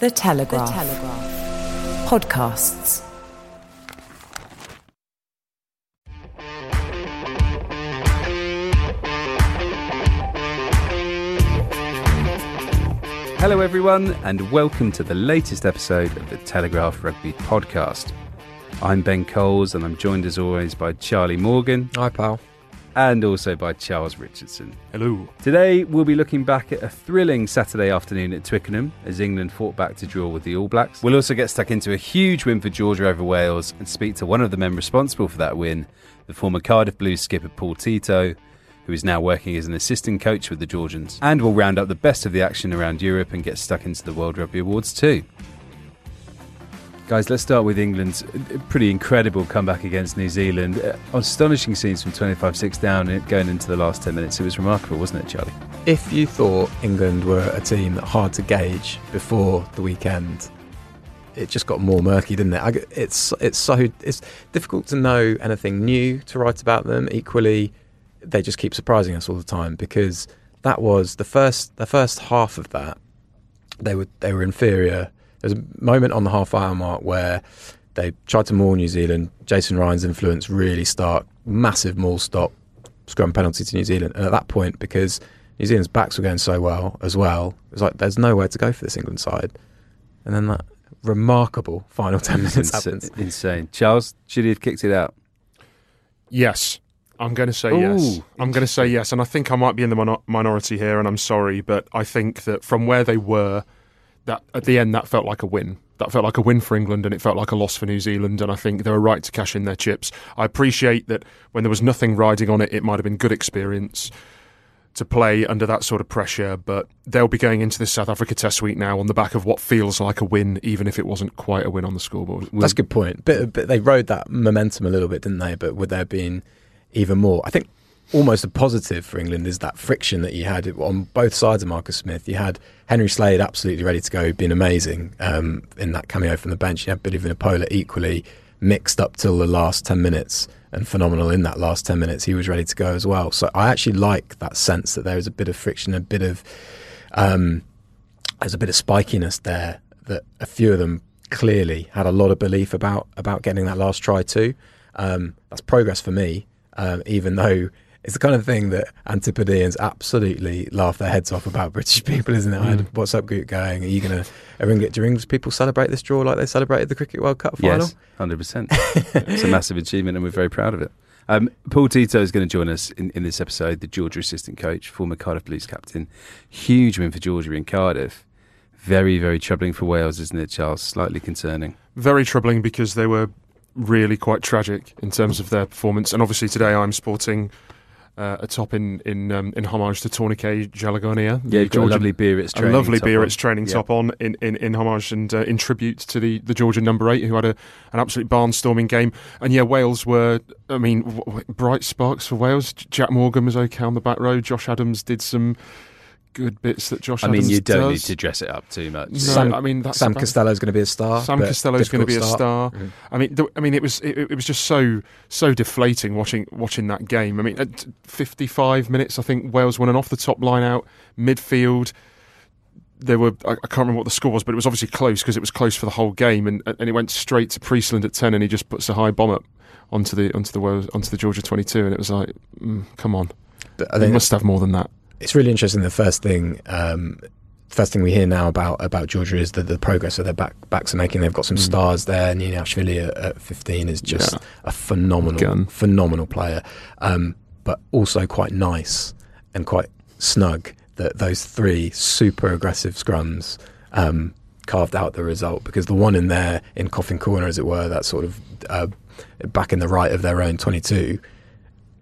The Telegraph. The Telegraph. Podcasts. Hello, everyone, and welcome to the latest episode of the Telegraph Rugby Podcast. I'm Ben Coles, and I'm joined as always by Charlie Morgan Hi, pal. And also by Charles Richardson. Hello. Today, we'll be looking back at a thrilling Saturday afternoon at Twickenham as England fought back to draw with the All Blacks. We'll also get stuck into a huge win for Georgia over Wales and speak to one of the men responsible for that win, the former Cardiff Blues skipper Paul Tito, who is now working as an assistant coach with the Georgians. And we'll round up the best of the action around Europe and get stuck into the World Rugby Awards too. Guys, let's start with England's pretty incredible comeback against New Zealand. Uh, Astonishing scenes from 25 6 down going into the last 10 minutes. It was remarkable, wasn't it, Charlie? If you thought England were a team hard to gauge before the weekend, it just got more murky, didn't it? It's it's so it's difficult to know anything new to write about them. Equally, they just keep surprising us all the time because that was the first the first half of that. They were they were inferior. There was a moment on the half hour mark where they tried to maul New Zealand. Jason Ryan's influence really stark, massive maul stop, scrum penalty to New Zealand. And at that point, because New Zealand's backs were going so well as well, it was like there's nowhere to go for this England side. And then that remarkable final ten minutes It's happens. insane. Charles, should he have kicked it out? Yes. I'm going to say yes. I'm going to say yes. And I think I might be in the minor- minority here, and I'm sorry, but I think that from where they were, that at the end, that felt like a win. That felt like a win for England, and it felt like a loss for New Zealand. And I think they were right to cash in their chips. I appreciate that when there was nothing riding on it, it might have been good experience to play under that sort of pressure. But they'll be going into this South Africa Test week now on the back of what feels like a win, even if it wasn't quite a win on the scoreboard. That's a good point. But, but they rode that momentum a little bit, didn't they? But would there have been even more? I think almost a positive for England is that friction that you had on both sides of Marcus Smith. You had Henry Slade absolutely ready to go, been amazing um, in that cameo from the bench. You had Billy Vunipola equally mixed up till the last 10 minutes and phenomenal in that last 10 minutes. He was ready to go as well. So I actually like that sense that there is a bit of friction, a bit of, um, there's a bit of spikiness there that a few of them clearly had a lot of belief about, about getting that last try too. Um, that's progress for me, um, even though it's the kind of thing that Antipodeans absolutely laugh their heads off about British people, isn't it? I had a WhatsApp group going. Are you going to, are English, do English people celebrate this draw like they celebrated the Cricket World Cup final? Yes, 100%. it's a massive achievement, and we're very proud of it. Um, Paul Tito is going to join us in, in this episode, the Georgia assistant coach, former Cardiff Blues captain. Huge win for Georgia in Cardiff. Very, very troubling for Wales, isn't it, Charles? Slightly concerning. very troubling because they were really quite tragic in terms of their performance. And obviously today I'm sporting uh, a top in in um, in homage to Tornike Jalagonia. Yeah, you've got a lovely Biarritz a training lovely top on. Biarritz training Yeah. top on in, in, in homage and uh, in tribute to the, the Georgian number eight who had a, an absolute barnstorming game. And yeah, Wales were, I mean, w- w- bright sparks for Wales. Jac Morgan was okay on the back row. Josh Adams did some good bits that Josh I mean, Adams you don't does. need to dress it up too much. No, Sam- I mean, that's Sam about- Costelow's going to be a star. Sam but Costelow's going to be a difficult star. start. I mean, th- I mean, it was it, it was just so so deflating watching watching that game. I mean, at 55 minutes, I think Wales won an off the top line out midfield. There were I, I can't remember what the score was, but it was obviously close because it was close for the whole game, and and it went straight to Priestland at 10, and he just puts a high bomb up onto the onto the Wales, onto the Georgia 22, and it was like, mm, come on, I they think must have more than that. It's really interesting. The first thing, um, first thing we hear now about about Georgia is the, the progress that their back, backs are making. They've got some mm. stars there. Niniashvili at, at 15 is just yeah. a phenomenal, Gun. phenomenal player, um, but also quite nice and quite snug. That those three super aggressive scrums um, carved out the result because the one in there in Coffin Corner, as it were, that sort of uh, back in the right of their own 22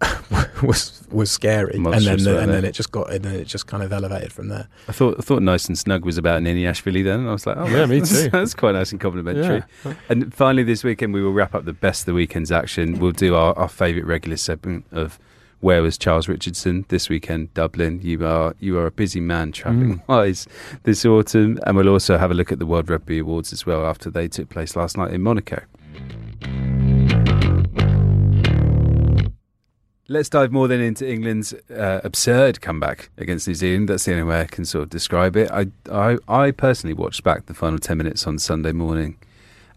was was scary, and then the, and then it just got and then it just kind of elevated from there. I thought I thought nice and snug was about Niniashvili then. I was like, oh yeah, me too. That's quite nice and complimentary. Yeah. And finally, this weekend we will wrap up the best of the weekend's action. We'll do our, our favourite regular segment of where was Charles Richardson this weekend? Dublin. You are you are a busy man travelling mm. wise this autumn, and we'll also have a look at the World Rugby Awards as well after they took place last night in Monaco. Let's dive more then into England's uh, absurd comeback against New Zealand. That's the only way I can sort of describe it. I, I, I personally watched back the final 10 minutes on Sunday morning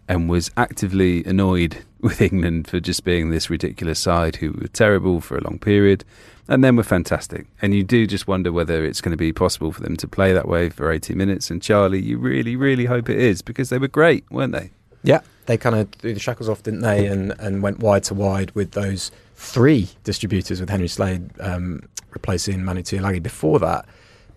and was actively annoyed with England for just being this ridiculous side who were terrible for a long period and then were fantastic. And you do just wonder whether it's going to be possible for them to play that way for 80 minutes. And Charlie, you really, really hope it is because they were great, weren't they? Yeah, they kind of threw the shackles off, didn't they? And, and went wide to wide with those three distributors with Henry Slade um, replacing Manu Tuilagi. Before that,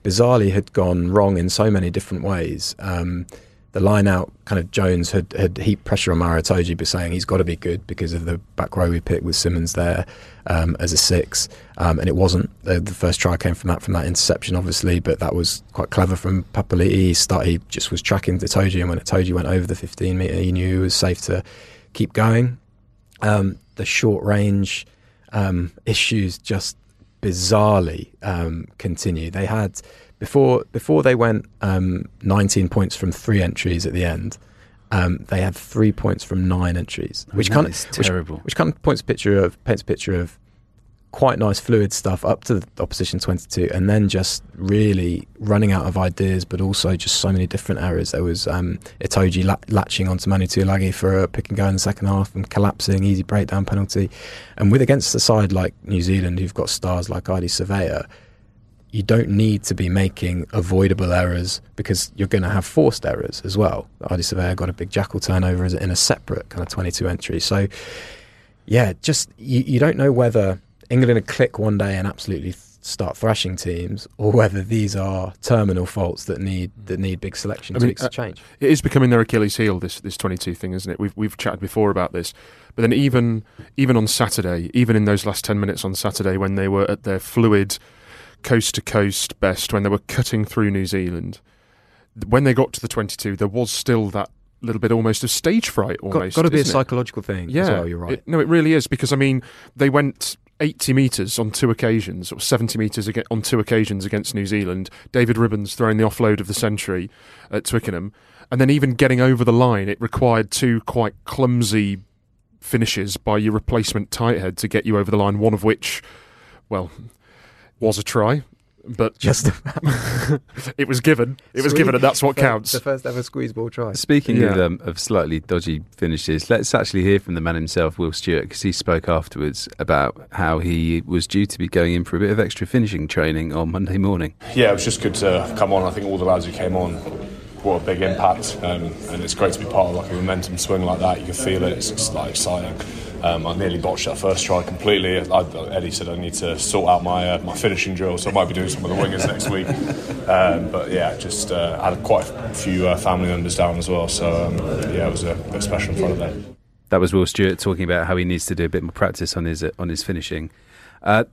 bizarrely had gone wrong in so many different ways. Um, the line out, kind of Jones had, had heaped pressure on Maro Itoje, but saying he's got to be good because of the back row we picked with Simmonds there um, as a six, um, and it wasn't. The, the, first try came from that from that interception, obviously, but that was quite clever from Papali'i. He start, he just was tracking Itoje, and when Itoje went over the 15 metre, he knew he was safe to keep going. Um, the short range um, issues just bizarrely um, continue. They had before before they went um, 19 points from three entries at the end. Um, they had three points from nine entries, which kind of terrible. Which, which kind of points a picture of paints a picture of quite nice fluid stuff up to the opposition 22 and then just really running out of ideas but also just so many different errors there was um, Itoje la- latching onto Manu Tuilagi for a pick and go in the second half and collapsing easy breakdown penalty and with against a side like New Zealand who've got stars like Ardie Savea you don't need to be making avoidable errors because you're going to have forced errors as well. Ardie Savea got a big jackal turnover in a separate kind of 22 entry. So, yeah, just you, you don't know whether England to click one day and absolutely th- start thrashing teams, or whether these are terminal faults that need that need big selection I mean, uh, to change. It is becoming their Achilles heel. This this twenty two thing, isn't it? We've we've chatted before about this, but then even even on Saturday, even in those last ten minutes on Saturday, when they were at their fluid coast to coast best, when they were cutting through New Zealand, when they got to the twenty two, there was still that little bit almost of stage fright. Almost got, got to be a psychological it? thing. Yeah, well, you're right. It, no, it really is because I mean they went 80 metres on two occasions, or 70 metres on two occasions against New Zealand. David Ribbans throwing the offload of the century at Twickenham. And then even getting over the line, it required two quite clumsy finishes by your replacement tight head to get you over the line, one of which, well, was a try but just it was given. It was given, and that's what counts. The first ever squeeze ball try. Speaking yeah. of, um, of slightly dodgy finishes, let's actually hear from the man himself, Will Stuart, because he spoke afterwards about how he was due to be going in for a bit of extra finishing training on Monday morning. Yeah, it was just good to come on. I think all the lads who came on brought a big impact, um, and it's great to be part of like a momentum swing like that. You can feel it. It's, it's like exciting. Um, I nearly botched that first try completely. I, Eddie said I need to sort out my uh, my finishing drill, so I might be doing some of the wingers next week. Um, but yeah, just uh, had quite a few uh, family members down as well, so um, yeah, it was a bit special in front of them. That was Will Stuart talking about how he needs to do a bit more practice on his uh, on his finishing. Uh,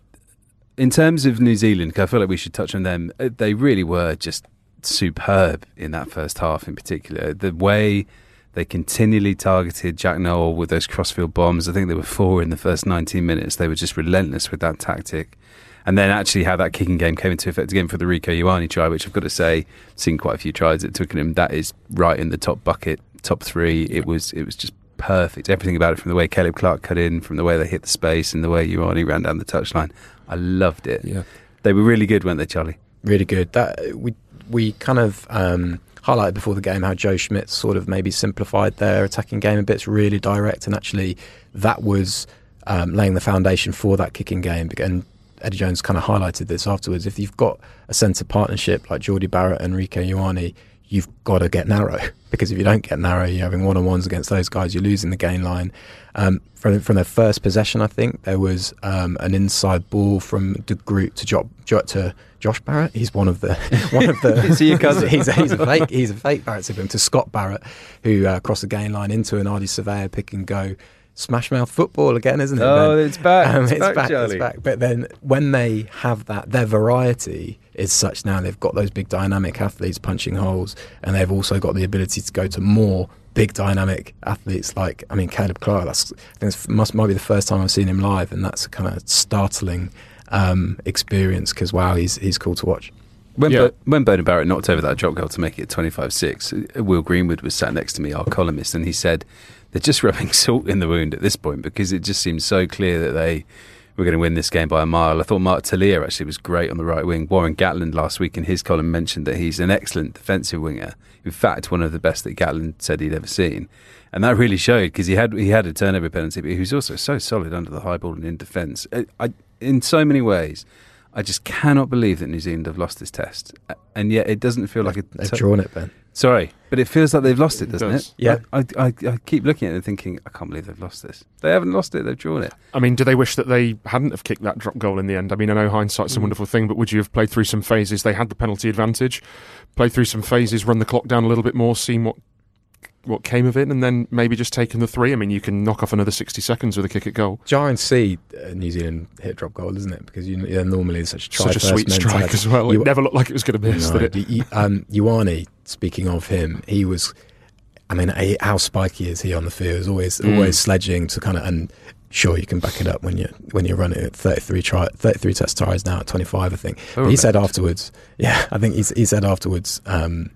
in terms of New Zealand, I feel like we should touch on them. Uh, they really were just superb in that first half, in particular. The way they continually targeted Jack Nowell with those crossfield bombs. I think there were four in the first 19 minutes. They were just relentless with that tactic. And then actually how that kicking game came into effect again for the Rieko Ioane try, which I've got to say, seen quite a few tries at Twickenham. That is right in the top bucket, top three. It was it was just perfect. Everything about it, from the way Caleb Clarke cut in, from the way they hit the space, and the way Ioane ran down the touchline. I loved it. Yeah, they were really good, weren't they, Charlie? Really good. That we we kind of. Um, highlighted before the game how Joe Schmidt sort of maybe simplified their attacking game a bit. It's really direct, and actually that was um, laying the foundation for that kicking game. And Eddie Jones kind of highlighted this afterwards. If you've got a centre partnership like Jordie Barrett and Rieko Ioane, you've got to get narrow because if you don't get narrow, you're having one on ones against those guys. You're losing the gain line. Um, from from their first possession, I think there was um, an inside ball from De Groot to, jo- jo- to Josh Barrett. He's one of the one of the. Is he your cousin? he's, a, he's a fake. He's a fake Barrett sibling to Scott Barrett, who uh, crossed the gain line into an Ardie Savea pick and go. Smash mouth football again, isn't it? Oh, Ben? it's back. Um, It's it's, back, back, it's back. But then when they have that, their variety is such now. They've got those big dynamic athletes punching holes, and they've also got the ability to go to more big dynamic athletes. Like I mean, Caleb Clarke. That's I think it's, must might be the first time I've seen him live, and that's a kind of startling um, experience because wow, he's he's cool to watch. When, Yeah. Bo- when Beauden Barrett knocked over that drop goal to make it 25 6, Will Greenwood was sat next to me, our columnist, and he said they're just rubbing salt in the wound at this point because it just seems so clear that they were going to win this game by a mile. I thought Mark Telea actually was great on the right wing. Warren Gatland last week in his column mentioned that he's an excellent defensive winger. In fact, one of the best that Gatland said he'd ever seen. And that really showed because he had he had a turnover penalty, but he was also so solid under the high ball and in defence. I, I, in so many ways, I just cannot believe that New Zealand have lost this test, and yet it doesn't feel like a. They've t- drawn it, Ben. Sorry, but it feels like they've lost it, doesn't it? does. Yeah. I, I, I keep looking at it and thinking, I can't believe they've lost this. They haven't lost it; they've drawn it. I mean, do they wish that they hadn't have kicked that drop goal in the end? I mean, I know hindsight's a Mm. wonderful thing, but would you have played through some phases? They had the penalty advantage, played through some phases, run the clock down a little bit more, seen what what came of it, and then maybe just taking the three. I mean, you can knock off another sixty seconds with a kick at goal. Giant see uh, New Zealand hit drop goal, isn't it? Because you, yeah, normally it's such a try Such a sweet strike as well. You- it never looked like it was going to miss, No, did it? y- y- um, Ioane, speaking of him, he was. I mean, a- how spiky is he on the field? He's always Mm. always sledging to kind of and sure you can back it up when you when you're running at 33 try 33 test tries now at 25 I think. Oh, But he said afterwards, yeah, I think he, he said afterwards um,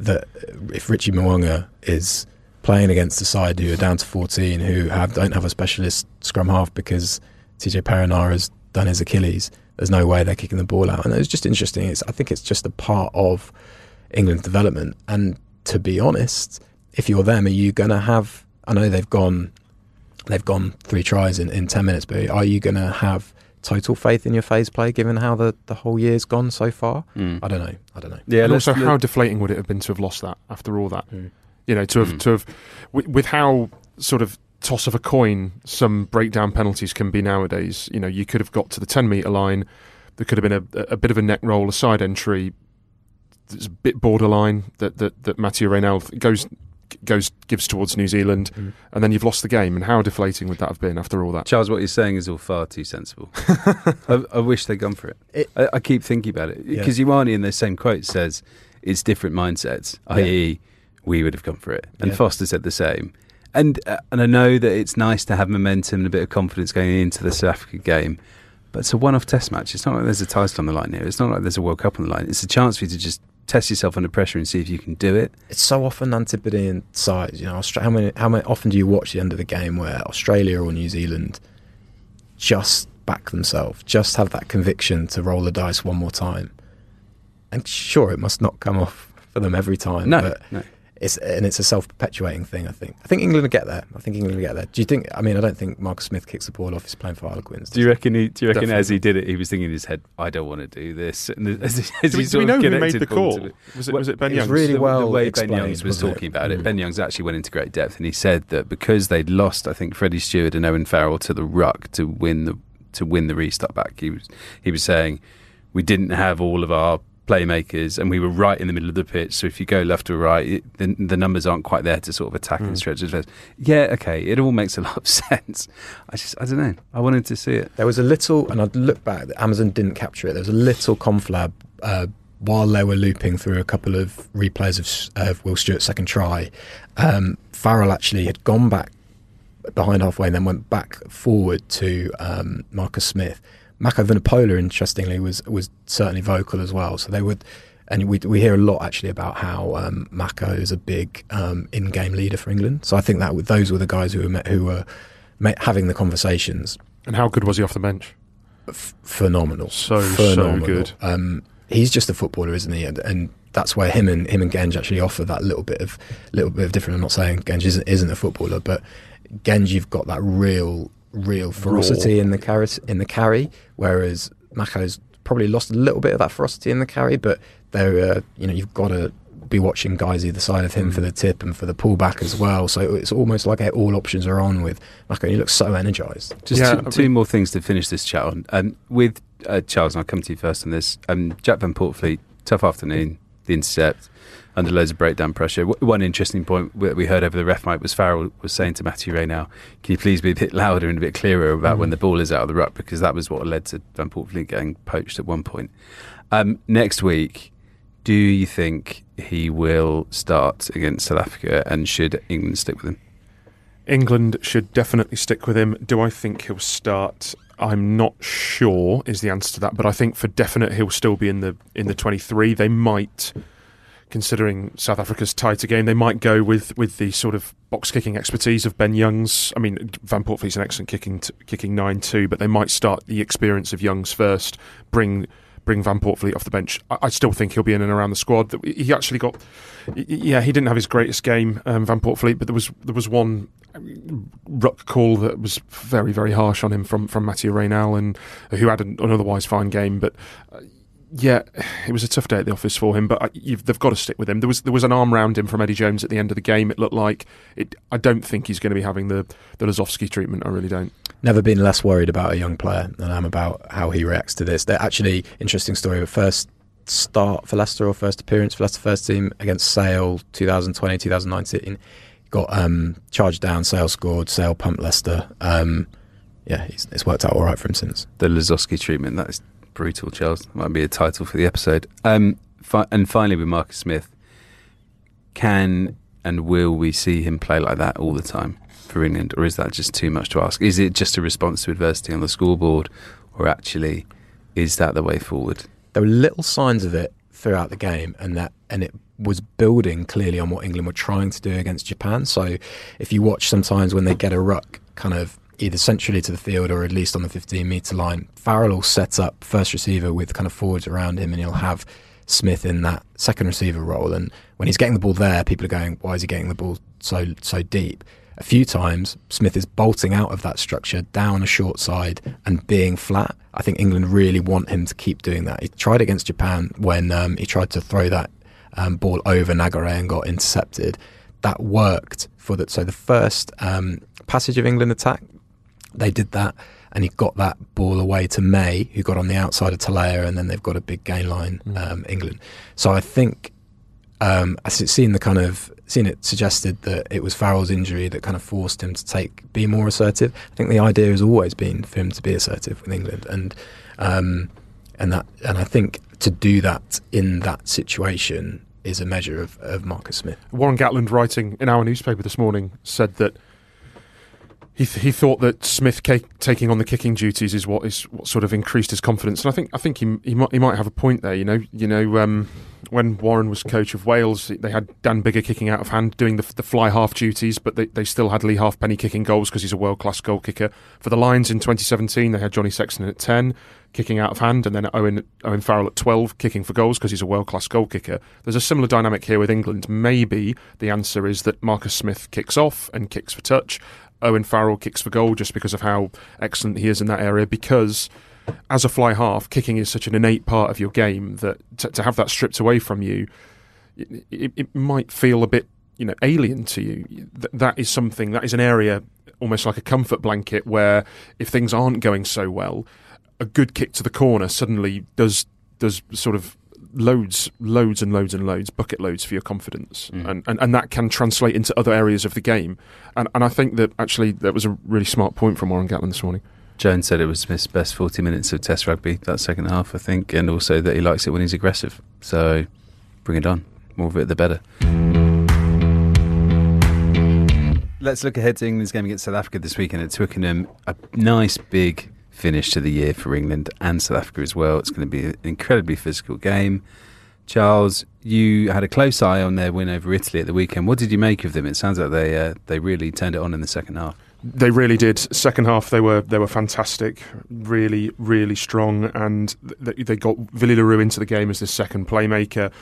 that if Richie Mo'unga is playing against a side who are down to 14 who have don't have a specialist scrum half because TJ Perenara has done his Achilles, there's no way they're kicking the ball out. And it's just interesting. It's, I think it's just a part of England's development. And to be honest, if you're them, are you going to have? I know they've gone, they've gone three tries in, in ten minutes, but are you going to have total faith in your phase play given how the, the whole year's gone so far? Mm. I don't know. I don't know. Yeah, and also, let- how deflating would it have been to have lost that after all that? Mm. You know, to have Mm. to have with, with how sort of toss of a coin some breakdown penalties can be nowadays. You know, you could have got to the ten meter line. There could have been a, a bit of a neck roll, a side entry. It's a bit borderline that that that Mathieu Raynal goes goes gives towards New Zealand, Mm. and then you've lost the game. And how deflating would that have been after all that? Charles, what you're saying is all far too sensible. I, I wish they'd gone for it. It- I, I keep thinking about it Yeah. because Ioane in the same quote says it's different mindsets, i.e., we would have gone for it, and Yeah. Foster said the same. And uh, and I know that it's nice to have momentum and a bit of confidence going into the South Africa game, but it's a one-off Test match. It's not like there's a title on the line here. It's not like there's a World Cup on the line. It's a chance for you to just test yourself under pressure and see if you can do it. It's so often Antipodean sides. You know, how many how many often do you watch the end of the game where Australia or New Zealand just back themselves, just have that conviction to roll the dice one more time? And sure, it must not come off for them every time. No, but no. It's and it's a self-perpetuating thing. I think. I think England will get there. I think England will get there. Do you think? I mean, I don't think Marcus Smith kicks the ball off. He's playing for Harlequins. Do you reckon? He, do you reckon as he did it, he was thinking in his head, "I don't want to do this." And as, as Do he we, do sort we of know who made the call? the- Was it was it Ben it was Youngs? really the, well the way Ben Youngs was wasn't it? talking about it. Mm. Ben Youngs actually went into great depth, and he said that because they'd lost, I think Freddie Steward and Owen Farrell to the ruck to win the to win the restart back. He was he was saying we didn't have all of our playmakers, and we were right in the middle of the pitch. So if you go left or right, it, the, the numbers aren't quite there to sort of attack and stretch the defence. Yeah, okay, it all makes a lot of sense. I just I don't know. I wanted to see it. There was a little, and I'd look back. Amazon didn't capture it. There was a little conflab uh, while they were looping through a couple of replays of, of Will Stuart's second try. Um, Farrell actually had gone back behind halfway and then went back forward to um, Marcus Smith. Mako Vunipola, interestingly, was was certainly vocal as well. So they would, and we we hear a lot actually about how um, Mako is a big um, in-game leader for England. So I think that those were the guys who were met, who were having the conversations And how good was he off the bench? f- phenomenal. So, so good. Um, he's just a footballer, isn't he? And, and that's where him and him and Genge actually offer that little bit of little bit of different. I'm not saying Genge isn't, isn't a footballer, but Genge, you've got that real real ferocity in the carry, in the carry, whereas Mako's probably lost a little bit of that ferocity in the carry, but there, uh, you know, you've got to be watching guys either side of him for the tip and for the pullback as well. So it's almost like all options are on with Mako. He looks so energised. Just Yeah, two, two more things to finish this chat on. Um, with uh, Charles, and I'll come to you first on this. Um, Jack Van Poortvliet, tough afternoon, the intercept, under loads of breakdown pressure. W- one interesting point that we heard over the ref mic was Farrell was saying to Mathieu Raynal, can you please be a bit louder and a bit clearer about when the ball is out of the ruck, because that was what led to Van Poortvliet getting poached at one point. Um, next week, do you think he will start against South Africa and should England stick with him? England should definitely stick with him. Do I think he'll start? I'm not sure is the answer to that, but I think for definite he'll still be in the in the 23. They might, considering South Africa's tighter game, they might go with with the sort of box kicking expertise of Ben Youngs. I mean, Van Poortvliet's an excellent kicking t- kicking nine too, but they might start the experience of Youngs first. Bring bring Van Poortvliet off the bench. I, I still think he'll be in and around the squad. He actually got, yeah, he didn't have his greatest game, um, Van Poortvliet, but there was there was one ruck call that was very very harsh on him from from Mathieu Raynal and who had an, an otherwise fine game, but. Uh, yeah, it was a tough day at the office for him, but I, you've, they've got to stick with him. There was there was an arm round him from Eddie Jones at the end of the game. It looked like it. I don't think he's going to be having the the Lozowski treatment. I really don't. Never been less worried about a young player than I am about how he reacts to this. They're actually interesting story. But first start for Leicester or first appearance for Leicester first team against Sale 2020 2019 got um, charged down. Sale scored. Sale pumped Leicester. Um, yeah, he's, it's worked out all right for him since. the Lozowski treatment. That is brutal, Charles. That might be a title for the episode. Um, fi- and finally, with Marcus Smith, can and will we see him play like that all the time for England, or is that just too much to ask? Is it just a response to adversity on the scoreboard, or actually is that the way forward? there were little signs of it throughout the game, and that and it was building clearly on what England were trying to do against Japan. So, if you watch sometimes when they get a ruck, kind of either centrally to the field or at least on the 15 metre line, Farrell will set up first receiver with kind of forwards around him, and he'll have Smith in that second receiver role. And when he's getting the ball there, people are going, "Why is he getting the ball so so deep?" A few times, Smith is bolting out of that structure down a short side and being flat. I think England really want him to keep doing that. He tried against Japan when um, he tried to throw that um, ball over Nagare and got intercepted. That worked for that. So the first um, passage of England attack, they did that, and he got that ball away to May, who got on the outside of Telea, and then they've got a big gain line, um, England. So I think um, I've seen the kind of seen it suggested that it was Farrell's injury that kind of forced him to take be more assertive. I think the idea has always been for him to be assertive with England, and um, and that and I think to do that in that situation is a measure of, of Marcus Smith. Warren Gatland, writing in our newspaper this morning, said that he th- he thought that Smith ca- taking on the kicking duties is what is what sort of increased his confidence, and I think I think he he might he might have a point there. You know, you know, um, when Warren was coach of Wales, they had Dan Biggar kicking out of hand, doing the, the fly half duties, but they, they still had Leigh Halfpenny kicking goals because he's a world class goal kicker. For the Lions in 2017, they had Johnny Sexton at 10 kicking out of hand, and then Owen Owen Farrell at 12 kicking for goals because he's a world class goal kicker. There's a similar dynamic here with England. Maybe the answer is that Marcus Smith kicks off and kicks for touch. Owen Farrell kicks for goal just because of how excellent he is in that area. Because as a fly half, kicking is such an innate part of your game that to, to have that stripped away from you, it, it, might feel a bit you know alien to you. Th- that is something that is an area almost like a comfort blanket where if things aren't going so well, a good kick to the corner suddenly does does sort of loads, loads and loads and loads, bucket loads for your confidence, mm-hmm. and, and and that can translate into other areas of the game. And and I think that actually that was a really smart point from Warren Gatland this morning. Jones said it was Smith's best 40 minutes of Test rugby that second half, I think, and also that he likes it when he's aggressive. So bring it on. More of it, the better. Let's look ahead to England's game against South Africa this weekend at Twickenham. A nice big finish to the year for England and South Africa as well. It's going to be an incredibly physical game. Charles, you had a close eye on their win over Italy at the weekend. What did you make of them? It sounds like they uh, they really turned it on in the second half. They really did. Second half, they were they were fantastic, really really strong, and th- they got le Roux into the game as the second playmaker.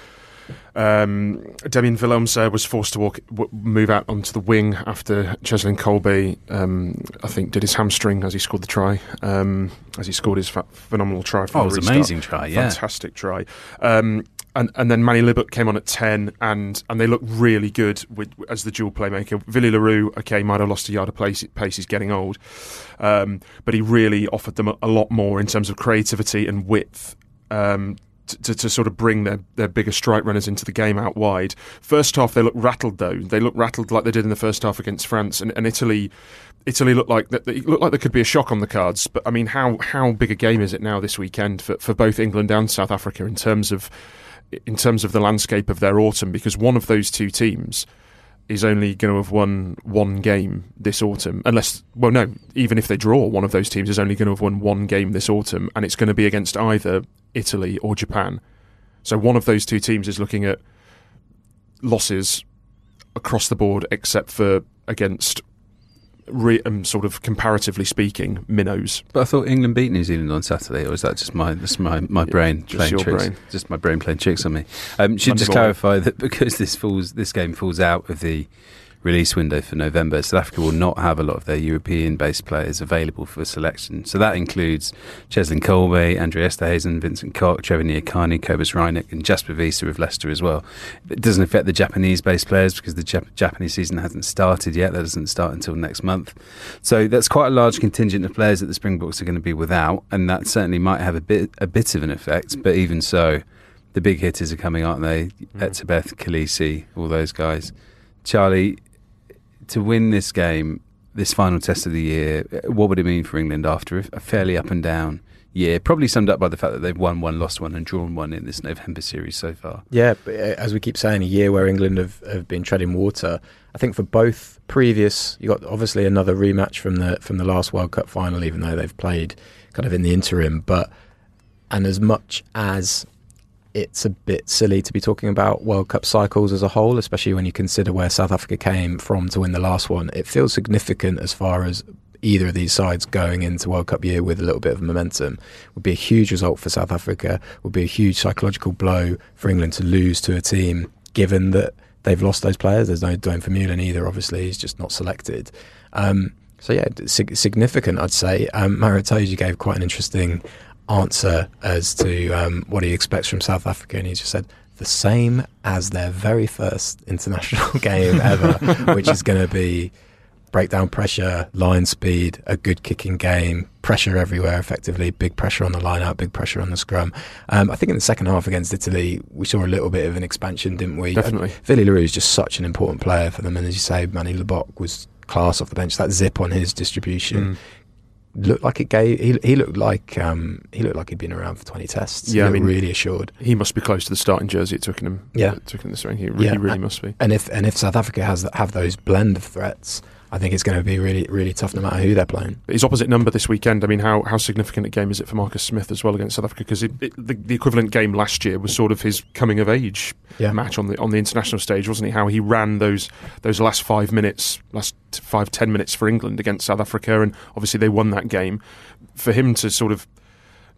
Um, Damian Willemse was forced to walk, w- move out onto the wing after Cheslin Kolbe, um, I think, did his hamstring as he scored the try, um, as he scored his fa- phenomenal try. Oh, it was an amazing try, yeah. Fantastic try. Um, and, and then Manie Libbok came on at 10, and, and they looked really good with, as the dual playmaker. Willie le Roux, okay, might have lost a yard of pace, pace he's getting old, um, but he really offered them a, a lot more in terms of creativity and width. Um, to, to, sort of bring their, their bigger strike runners into the game out wide. First half, they looked rattled though. They looked rattled like they did in the first half against France, and, and Italy. Italy looked like that. Looked like there could be a shock on the cards. But I mean, how how big a game is it now this weekend for, for both England and South Africa in terms of in terms of the landscape of their autumn? Because one of those two teams is only going to have won one game this autumn, unless, well, no, even if they draw, one of those teams is only going to have won one game this autumn, and it's going to be against either Italy or Japan. So one of those two teams is looking at losses across the board, except for against re- um, sort of comparatively speaking, minnows. But I thought England beat New Zealand on Saturday, or is that just my just my, my brain just playing tricks? brain. Just my brain playing tricks on me. Um, should just clarify that because this falls this game falls out of the release window for November, South Africa will not have a lot of their European-based players available for selection. So that includes Cheslin Kolbe, André Esterhuizen, Vincent Koch, Trevor Nyakane, Kobus Reinach, and Jasper Wiese of Leicester as well. It doesn't affect the Japanese-based players because the Jap- Japanese season hasn't started yet. That doesn't start until next month. So that's quite a large contingent of players that the Springboks are going to be without, and that certainly might have a bit a bit of an effect. But even so, the big hitters are coming, aren't they? Mm. Etzebeth, Kolisi, all those guys. Charlie, to win this game, this final test of the year, what would it mean for England after a fairly up and down year? Probably summed up by the fact that they've won one, lost one, and drawn one in this November series so far. Yeah, uh, as we keep saying, a year where England have, have been treading water. I think for both previous, you got obviously another rematch from the from the last World Cup final, even though they've played kind of in the interim. But and as much as it's a bit silly to be talking about World Cup cycles as a whole, especially when you consider where South Africa came from to win the last one. It feels significant as far as either of these sides going into World Cup year with a little bit of momentum would be a huge result for South Africa, would be a huge psychological blow for England to lose to a team, given that they've lost those players. There's no Duane Vermeulen either, obviously, he's just not selected. Um, so, yeah, sig- significant, I'd say. Um, Maro Itoje gave quite an interesting answer as to um, what he expects from South Africa, and he just said, the same as their very first international game ever, which is going to be breakdown pressure, line speed, a good kicking game, pressure everywhere effectively, big pressure on the line out, big pressure on the scrum. Um, I think in the second half against Italy, we saw a little bit of an expansion, didn't we? Definitely. Willie le Roux is just such an important player for them. And as you say, Manie Libbok was class off the bench. That zip on his distribution. Looked like it gave. He, he looked like um, he looked like he'd been around for twenty tests. Yeah, He I mean- really assured. He must be close to the starting jersey at Twickenham. Yeah. at Twickenham this week. He really, Yeah. really must be. And if and if South Africa has have those blend of threats, I think it's going to be really really tough no matter who they're playing. His opposite number this weekend. I mean, how, how significant a game is it for Marcus Smith as well against South Africa? Because the, the equivalent game last year was sort of his coming of age Yeah. match on the on the international stage, wasn't he? How he ran those those last five minutes, last five ten minutes for England against South Africa, and obviously they won that game. For him to sort of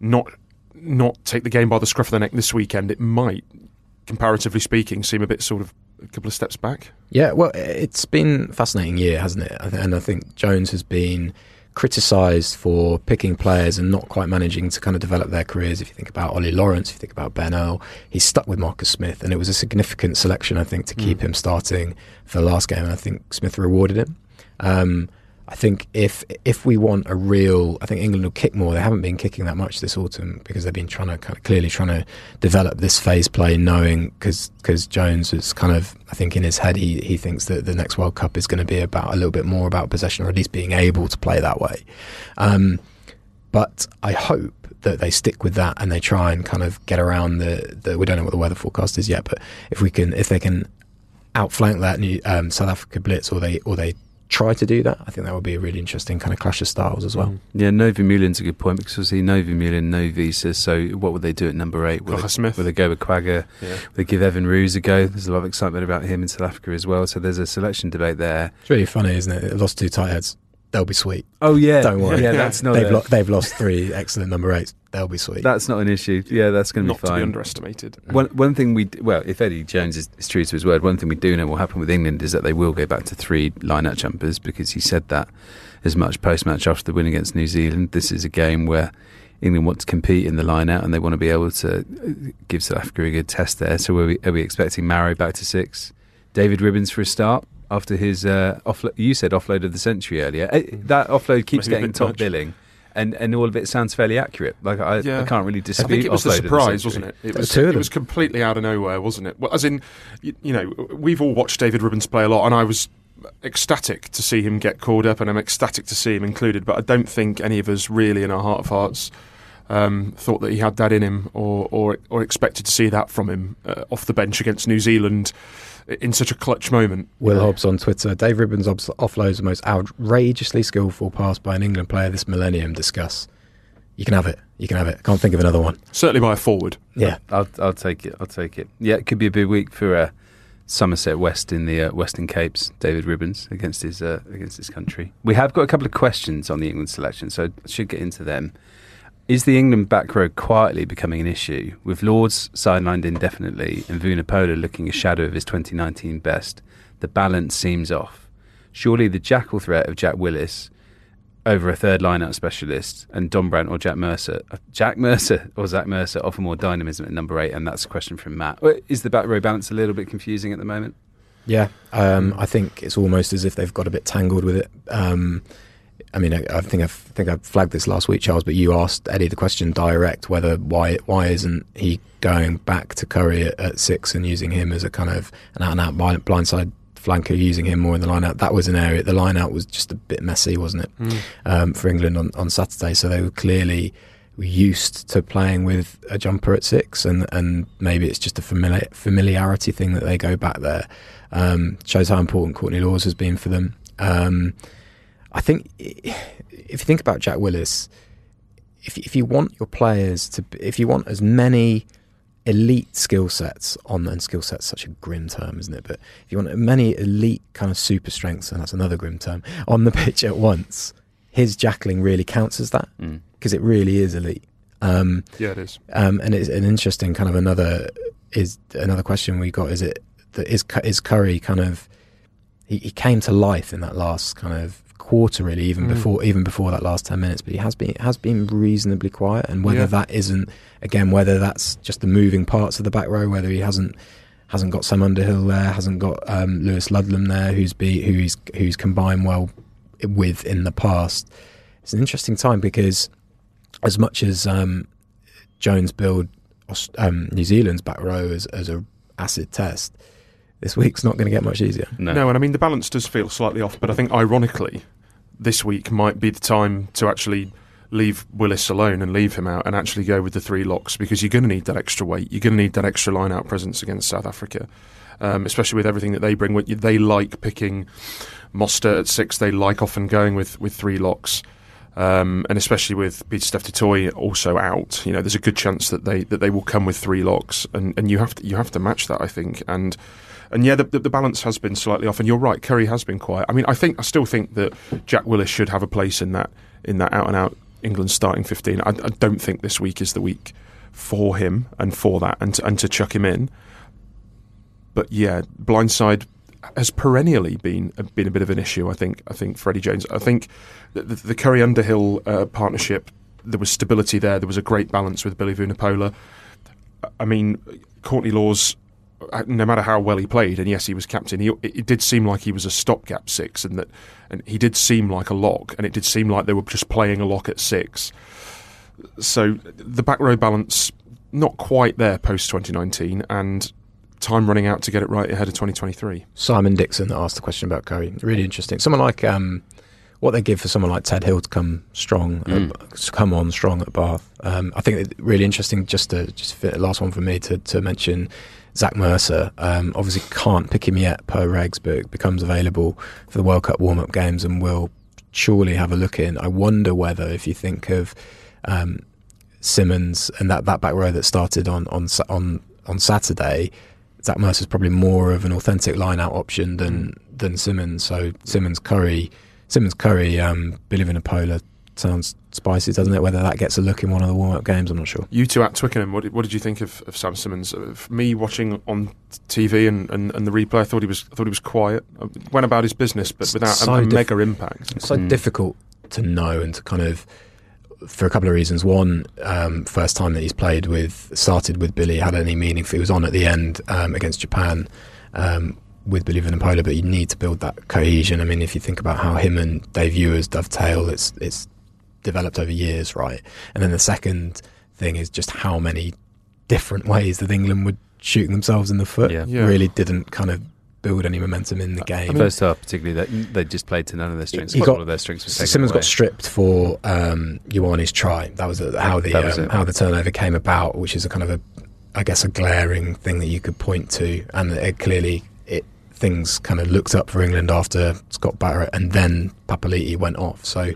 not not take the game by the scruff of the neck this weekend, it might, comparatively speaking, seem a bit sort of a couple of steps back. Yeah, well, it's been a fascinating year, hasn't it? And I think Jones has been criticised for picking players and not quite managing to kind of develop their careers. If you think about Ollie Lawrence, if you think about Ben Earl, he's stuck with Marcus Smith, and it was a significant selection, I think, to keep him starting for the last game. And I think Smith rewarded him. Um, I think if if we want a real, I think England will kick more. They haven't been kicking that much this autumn because they've been trying to kind of clearly trying to develop this phase play, knowing because because Jones is kind of I think in his head he he thinks that the next World Cup is going to be about a little bit more about possession or at least being able to play that way. Um, but I hope that they stick with that and they try and kind of get around the, the we don't know what the weather forecast is yet, but if we can if they can outflank that new um, South Africa blitz or they or they try to do that, I think that would be a really interesting kind of clash of styles as well. Mm. Yeah, Novi Mulin's a good point because obviously Novi Mulin, no Wiese. So what would they do at number eight? Would Kocha they, Smith. Would they go with Kwagga? Yeah. Would they give Evan Roos a go? There's a lot of excitement about him in South Africa as well. So there's a selection debate there. It's really funny, isn't it? They lost two tight heads. They'll be sweet. Oh yeah, Don't worry. Yeah, that's not. they've, a- lo- they've lost three excellent number eights. They'll be sweet. That's not an issue. Yeah, that's going to be fine. Not be to be underestimated. One, one thing we well, if Eddie Jones is, is true to his word, one thing we do know will happen with England is that they will go back to three line-out jumpers because he said that as much post-match after the win against New Zealand. This is a game where England want to compete in the line-out and they want to be able to uh, give South Africa a good test there. So are we, are we expecting Maro back to six? David Ribbans for a start after his uh, offload. You said offload of the century earlier. Uh, That offload keeps Maybe getting top much. billing. And, and all of it sounds fairly accurate. Like I, Yeah. I can't really dispute. I think it was a the surprise, wasn't it? It was, it was completely out of nowhere, wasn't it? Well, as in, you, you know, we've all watched David Ribbans play a lot, and I was ecstatic to see him get called up, and I'm ecstatic to see him included. But I don't think any of us really, in our heart of hearts, um, thought that he had that in him, or or, or expected to see that from him uh, off the bench against New Zealand in such a clutch moment. Will Hobbs on Twitter. Dave Ribbans obs- offloads the most outrageously skillful pass by an England player this millennium. Discuss. You can have it. You can have it. Can't think of another one. Certainly by a forward. Yeah. I'll I'll take it. I'll take it. Yeah, it could be a big week for uh, Somerset West in the uh, Western Capes. David Ribbans against his uh, against his country. We have got a couple of questions on the England selection, so I should get into them. Is the England back row quietly becoming an issue with Lawes sidelined indefinitely and Vunipola looking a shadow of his 2019 best? The balance seems off. Surely the jackal threat of Jack Willis over a third line-out specialist and Dombrandt or Jack Mercer. uh, Jack Mercer or Zach Mercer offer more dynamism at number eight, and that's a question from Matt. Is the back row balance a little bit confusing at the moment? Yeah, um, I think it's almost as if they've got a bit tangled with it. Um, I mean, I, I think I've, think I flagged this last week, Charles, but you asked Eddie the question direct whether why why isn't he going back to Curry at, at six and using him as a kind of an out and out blindside flanker, using him more in the line out. That was an area. The line out was just a bit messy, wasn't it, um, for England on, on Saturday? So they were clearly used to playing with a jumper at six, and and maybe it's just a familiar, familiarity thing that they go back there. Um, shows how important Courtney Lawes has been for them. Um, I think if you think about Jack Willis, if if you want your players to, if you want as many elite skill sets on and skill sets such a grim term isn't it but if you want many elite kind of super strengths and that's another grim term on the pitch at once his jackling really counts as that Mm. because it really is elite um, Yeah, it is. um, and it's an interesting kind of another is another question we got is it that is is Curry kind of he, he came to life in that last kind of quarter really even Mm. before even before that last 10 minutes but he has been has been reasonably quiet and whether Yeah. that isn't again whether that's just the moving parts of the back row whether he hasn't hasn't got Sam Underhill there hasn't got um, Lewis Ludlam there who's be who's who's combined well with in the past it's an interesting time because as much as um, Jones Aus- um, New Zealand's back row as, as a acid test, this week's not going to get much easier. No. No, and I mean the balance does feel slightly off, but I think ironically, this week might be the time to actually leave Willis alone and leave him out and actually go with the three locks because you're going to need that extra weight. You're going to need that extra line out presence against South Africa, um, especially with everything that they bring. They like picking Mostert at six. They like often going with, with three locks. Um, and especially with Pieter-Steph du Toit also out, you know, there's a good chance that they that they will come with three locks, and, and you have to you have to match that, I think, and and yeah, the, the, the balance has been slightly off, and you're right, Curry has been quiet. I mean, I think I still think that Jack Willis should have a place in that in that out and out England starting 15. I, I don't think this week is the week for him and for that, and to, and to chuck him in. But yeah, blindside has perennially been been a bit of an issue. I think. I think Freddie Jones. I think the, the, the Curry Underhill uh, partnership. There was stability there. There was a great balance with Billy Vunipola. I mean, Courtney Lawes. Uh, No matter how well he played, and yes, he was captain. He, it did seem like he was a stopgap six, and that, and he did seem like a lock, and it did seem like they were just playing a lock at six. So the back row balance not quite there post 2019, and time running out to get it right ahead of 2023. Simon Dixon asked the question about Curry. Really interesting. Someone like um, what they give for someone like Ted Hill to come strong, Mm. uh, come on strong at Bath. Um, I think it really interesting. Just to just fit, the last one for me to, to mention. Zach Mercer um, obviously can't pick him yet per regs, but becomes available for the World Cup warm up games and will surely have a look in. I wonder whether, if you think of um, Simmonds and that, that back row that started on on on on Saturday, Zach Mercer's probably more of an authentic line out option than than Simmonds. So Simmonds Curry, Simmonds Curry, um, Billy Vunipola, sounds spicy, doesn't it? Whether that gets a look in one of the warm up games, I'm not sure. You two at Twickenham, what did, what did you think of, of Sam Simmonds? Uh, For me watching on TV and, and, and the replay, I thought he was I thought he was quiet. Uh, Went about his business, but without So a, a diff- mega impact. It's so difficult to know and to kind of for a couple of reasons. One, um, first time that he's played with started with Billy had any meaning. For he was on at the end um, against Japan um, with Billy Vunipola, but you need to build that cohesion. I mean, if you think about how him and Dave Ewers dovetail, it's it's developed over years, right? And then the second thing is just how many different ways that England would shooting themselves in the foot. Yeah. Yeah. Really didn't kind of build any momentum in the game. First half, particularly, that they just played to none of their strengths. He All got- of their strengths was taken Simmonds away. got stripped for um, Ioane's try. That was uh, how the was um, how the turnover came about, which is a kind of a, I guess, a glaring thing that you could point to, and it clearly it things kind of looked up for England after Scott Barrett, and then Papaliti went off. So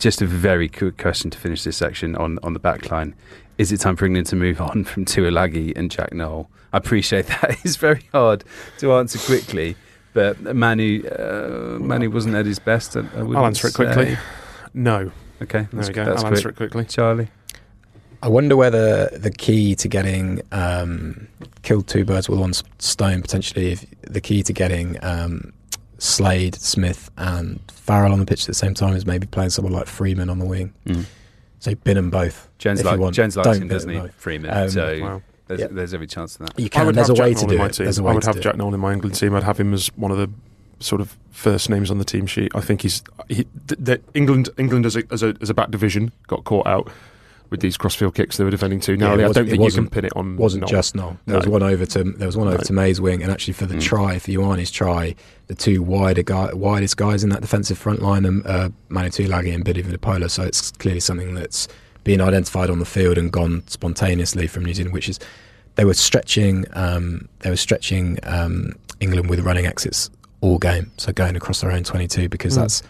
Just a very quick question to finish this section on, on the back line. Is it time for England to move on from Tuilagi and Jack Nowell? I appreciate that. It's very hard to answer quickly, but Manu uh, Manu wasn't at his best. I, I I'll wouldn't answer it quickly. say. No, Okay, there that's, we go. that's I'll quick. answer it quickly. Charlie. I wonder whether the key to getting um, killed two birds with one stone potentially, if the key to getting um, Slade, Smith, and Farrell on the pitch at the same time is maybe playing someone like Freeman on the wing. Mm. So bin them both. Jens, if you like, want. Jens likes Don't him, bin doesn't them he? both. Freeman. Um, so Wow. there's, yeah. there's every chance of that. You I can. would There's a way to do it. team. There's a I way would to have do. Jack Nowell in my England team. I'd have him as one of the sort of first names on the team sheet. I think he's he, th- th- England. England as a, as a as a back division got caught out with these crossfield kicks they were defending too Now Yeah, I don't think you can pin it on. wasn't Nowell. just Nowell. There was one over to there was one over No. to May's wing, and actually for the Mm. try for Ioane's try, the two wider guy, widest guys in that defensive front line, are uh, Manu Tuilagi and Billy Vunipola. So it's clearly something that's been identified on the field and gone spontaneously from New Zealand, which is they were stretching um, they were stretching um, England with running exits all game, so going across their own twenty two because Mm. that's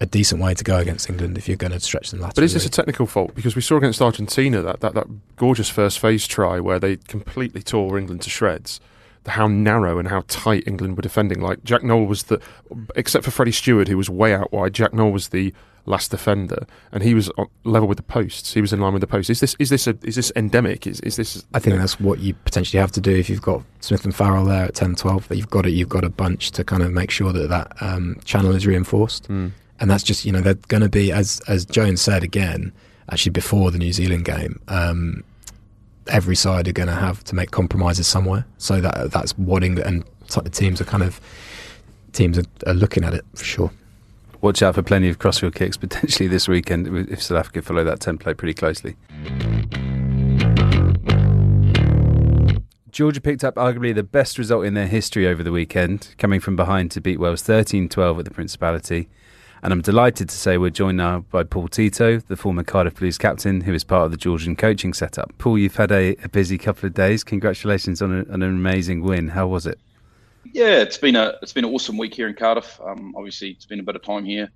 a decent way to go against England if you're going to stretch them laterally. But is this a technical fault? Because we saw against Argentina that, that, that gorgeous first phase try where they completely tore England to shreds. The, how narrow and how tight England were defending. Like Jack Nowell was the, except for Freddie Steward, who was way out wide. Jack Nowell was the last defender, and he was on, level with the posts. He was in line with the posts. Is this is this a, is this endemic? Is is this? I think that's what you potentially have to do if you've got Smith and Farrell there at 10 12 that you've got it you've got a bunch to kind of make sure that that um, channel is reinforced Mm. And that's just you know they're going to be as as Jones said again actually before the New Zealand game um, every side are going to have to make compromises somewhere so that that's what England and teams are kind of teams are, are looking at it for sure Watch out for plenty of crossfield kicks potentially this weekend if South Africa follow that template pretty closely. Georgia picked up arguably the best result in their history over the weekend, coming from behind to beat Wales 13 12 at the Principality. And I'm delighted to say we're joined now by Paul Tito, the former Cardiff Blues captain, who is part of the Georgian coaching setup. Paul, you've had a, a busy couple of days. Congratulations on, a, on an amazing win. How was it? Yeah, it's been a it's been an awesome week here in Cardiff. Um, obviously, it's been a bit of time here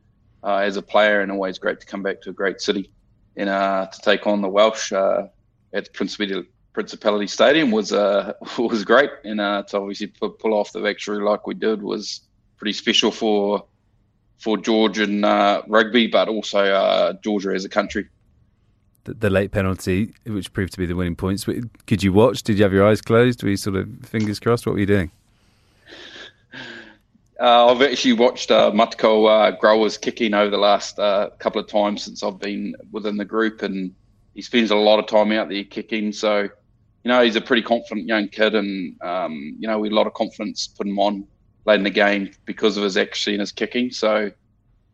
uh, as a player, and always great to come back to a great city and uh, to take on the Welsh uh, at the Principality, Stadium was uh, was great, and uh, to obviously pull off the victory like we did was pretty special for for Georgian uh, rugby, but also uh, Georgia as a country. The, the late penalty, which proved to be the winning points. Could you watch? Did you have your eyes closed? Were you sort of fingers crossed? What were you doing? Uh, I've actually watched uh, Matko uh, Growers kicking over the last uh, couple of times since I've been within the group, and he spends a lot of time out there kicking. So, you know, he's a pretty confident young kid, and um, you know, we had a lot of confidence put him on late in the game because of his accuracy and his kicking. So,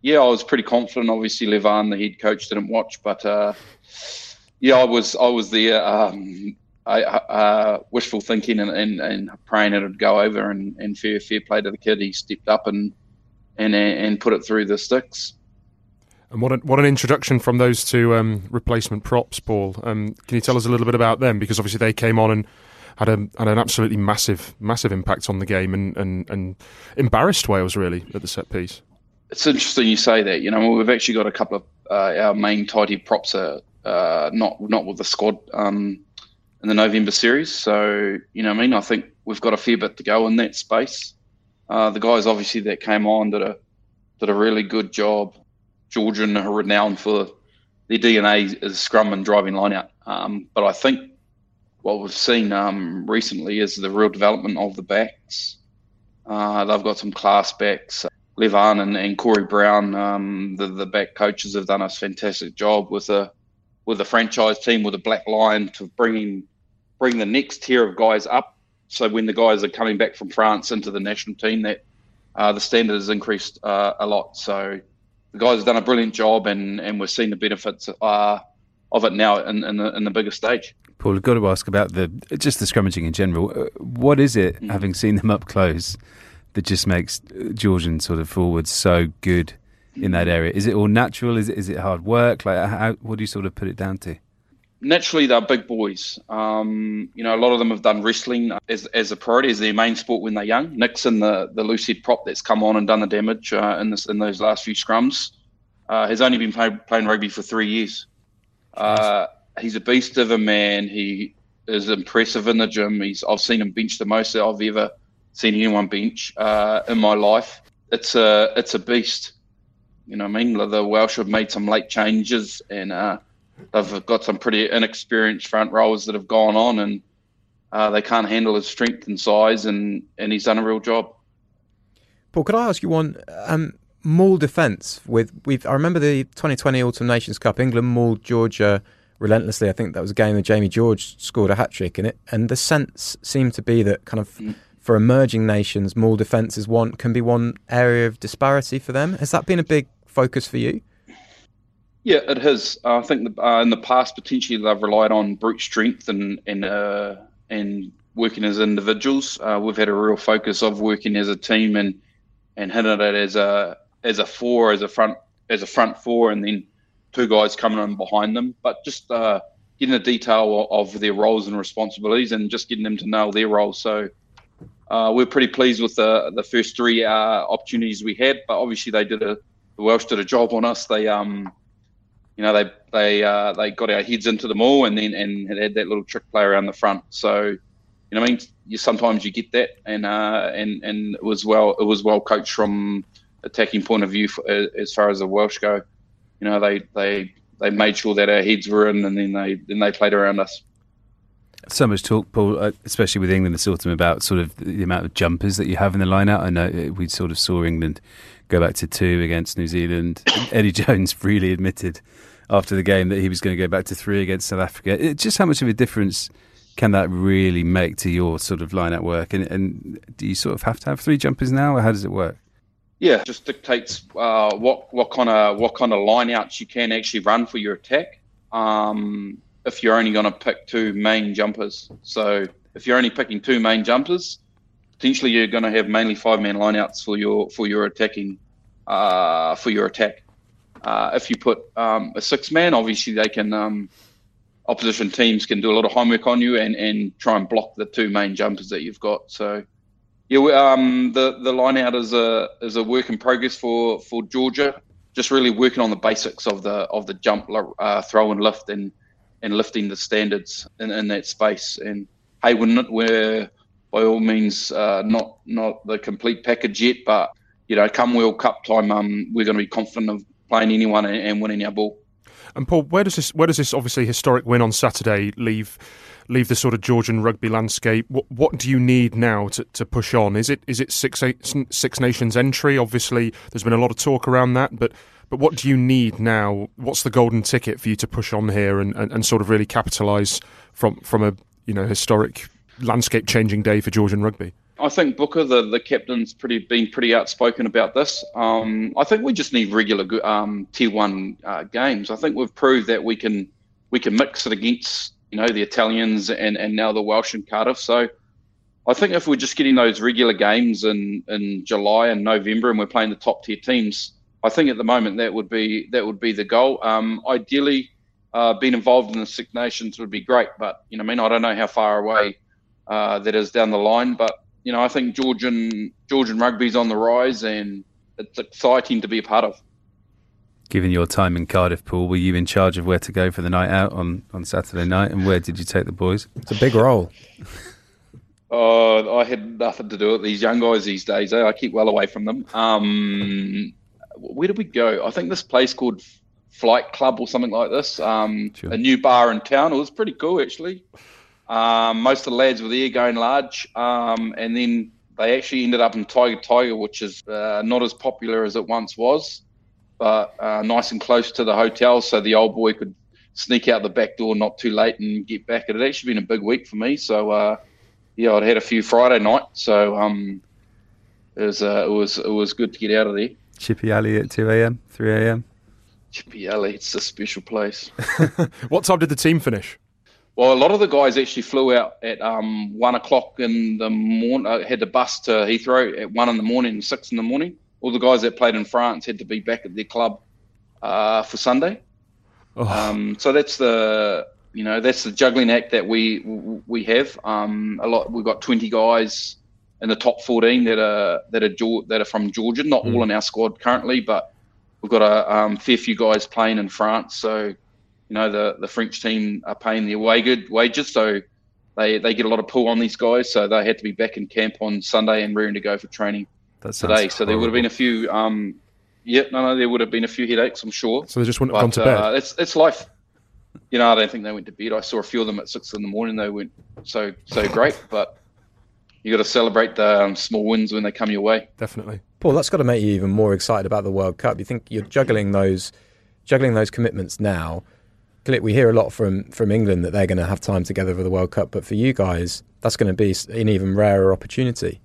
yeah, I was pretty confident. Obviously, Levan, the head coach, didn't watch, but uh, yeah, I was I was there. Um, I, uh, wishful thinking and, and, and praying it would go over and, and fair fair play to the kid. He stepped up and and and put it through the sticks. And what, a, what an introduction from those two um, replacement props, Paul. Um, can you tell us a little bit about them? Because obviously they came on and had, a, had an absolutely massive, massive impact on the game and, and, and embarrassed Wales really at the set piece. It's interesting you say that. You know, we've actually got a couple of uh, our main tidy props are uh, not not with the squad um, in the November series. So you know, I mean, I think we've got a fair bit to go in that space. Uh, the guys obviously that came on did a did a really good job Georgian are renowned for their DNA is scrum and driving line out. Um, but I think what we've seen um, recently is the real development of the backs. Uh, they've got some class backs. Levan and, and Corey Brown, um, the, the back coaches, have done a fantastic job with a with a franchise team with a Black Lion to bring bring the next tier of guys up. So when the guys are coming back from France into the national team, that uh, the standard has increased uh, a lot. So the guys have done a brilliant job, and, and we're seeing the benefits uh, of it now in, in, the, in the bigger stage. Paul, I've got to ask about the just the scrummaging in general. Uh, what is it, mm. having seen them up close, that just makes Georgian sort of forwards so good in that area? Is it all natural? Is it is it hard work? Like, how, what do you sort of put it down to? Naturally, they're big boys. Um, you know, a lot of them have done wrestling as, as a priority, as their main sport when they're young. Nixon, the the loose head prop that's come on and done the damage uh, in this in those last few scrums, uh, has only been play, playing rugby for three years. Uh, he's a beast of a man. He is impressive in the gym. He's I've seen him bench the most that I've ever seen anyone bench uh, in my life. It's a it's a beast. You know, what I mean, the Welsh have made some late changes, and uh, they've got some pretty inexperienced front rowers that have gone on, and uh, they can't handle his strength and size, and and he's done a real job. Paul, could I ask you one? Um, maul defence with with I remember the 2020 Autumn Nations Cup. England mauled Georgia relentlessly. I think that was a game that Jamie George scored a hat trick in it, and the sense seemed to be that kind of. Mm. For emerging nations, more defences one can be one area of disparity for them. Has that been a big focus for you? Yeah, it has. I think the, uh, in the past, potentially they've relied on brute strength and and uh, and working as individuals. Uh, we've had a real focus of working as a team and and hitting it as a as a four, as a front as a front four, and then two guys coming in behind them. But just uh, getting the detail of their roles and responsibilities, and just getting them to nail their roles. So uh, we're pretty pleased with the the first three uh, opportunities we had. But obviously, they did a the Welsh did a job on us. They um you know they they uh, they got our heads into the maul and then and had that little trick play around the front. So you know, I mean, you sometimes you get that, and uh, and and it was well it was well coached from attacking point of view for, as far as the Welsh go. You know, they they they made sure that our heads were in, and then they then they played around us. So much talk, Paul, uh, especially with England this autumn, about sort of the amount of jumpers that you have in the line out. I know uh, we sort of saw England go back to two against New Zealand. Eddie Jones freely admitted after the game that he was going to go back to three against South Africa. It, just how much of a difference can that really make to your sort of line work? And, and do you sort of have to have three jumpers now, or how does it work? Yeah, just dictates uh, what what kind of what kind of line outs you can actually run for your attack. Um, if you're only going to pick two main jumpers, so if you're only picking two main jumpers, potentially you're going to have mainly five man lineouts for your for your attacking uh, for your attack. Uh, if you put um, a six man, obviously they can um, opposition teams can do a lot of homework on you and, and try and block the two main jumpers that you've got. So yeah, um, the the line out is a is a work in progress for for Georgia. Just really working on the basics of the of the jump, uh, throw and lift, and and lifting the standards in, in that space. And hey, we're not, we're by all means uh, not not the complete package yet, but you know, come World Cup time, um, we're going to be confident of playing anyone and, and winning our ball. And Paul, where does this where does this obviously historic win on Saturday leave leave the sort of Georgian rugby landscape? What what do you need now to, to push on? Is it is it six eight, Six Nations entry? Obviously, there's been a lot of talk around that, but but what do you need now? What's the golden ticket for you to push on here and, and, and sort of really capitalise from from a you know historic landscape changing day for Georgian rugby? I think Booker, the, the captain's pretty been pretty outspoken about this. Um, I think we just need regular um, tier one uh, games. I think we've proved that we can we can mix it against you know the Italians and, and now the Welsh and Cardiff. So I think if we're just getting those regular games in, in July and November and we're playing the top tier teams, I think at the moment that would be that would be the goal. Um, ideally, uh, being involved in the Six Nations would be great, but you know, I mean, I don't know how far away uh, that is down the line. But you know, I think Georgian Georgian rugby's on the rise, and it's exciting to be a part of. Given your time in Cardiff, Paul, were you in charge of where to go for the night out on, on Saturday night, and where did you take the boys? It's a big role. Oh, I had nothing to do with these young guys these days. Eh? I keep well away from them. Um, where did we go? I think this place called Flight Club or something like this. Um, Sure. A new bar in town. It was pretty cool actually. Um, most of the lads were there going large, um, and then they actually ended up in Tiger Tiger, which is uh, not as popular as it once was, but uh, nice and close to the hotel, so the old boy could sneak out the back door not too late and get back. It had actually been a big week for me, so uh, yeah, I'd had a few Friday night, so um, it was uh, it was it was good to get out of there. Chippy Alley at 2 a.m., 3 a.m. Chippy Alley, it's a special place. What time did the team finish? Well, a lot of the guys actually flew out at um, one o'clock in the morning. Uh, had the bus to Heathrow at one in the morning, six in the morning. All the guys that played in France had to be back at their club uh, for Sunday. Oh, Um, so that's the you know that's the juggling act that we we have. Um, a lot we've got twenty guys in the top fourteen that are that are that are from Georgia. Not all in our squad currently, but we've got a um, fair few guys playing in France. So you know the the French team are paying their way good wages, so they they get a lot of pull on these guys. So they had to be back in camp on Sunday and ready to go for training that sounds today. So there would have been a few. Um, yeah, no, no, there would have been a few headaches, I'm sure. So they just wouldn't have gone to bed. uh, it's it's life. You know, I don't think they went to bed. I saw a few of them at six in the morning. They went so so great, but you got to celebrate the um, small wins when they come your way. Definitely. Paul, that's got to make you even more excited about the World Cup. You think you're juggling those, juggling those commitments now. Clearly, We hear a lot from from England that they're going to have time together for the World Cup, but for you guys, that's going to be an even rarer opportunity.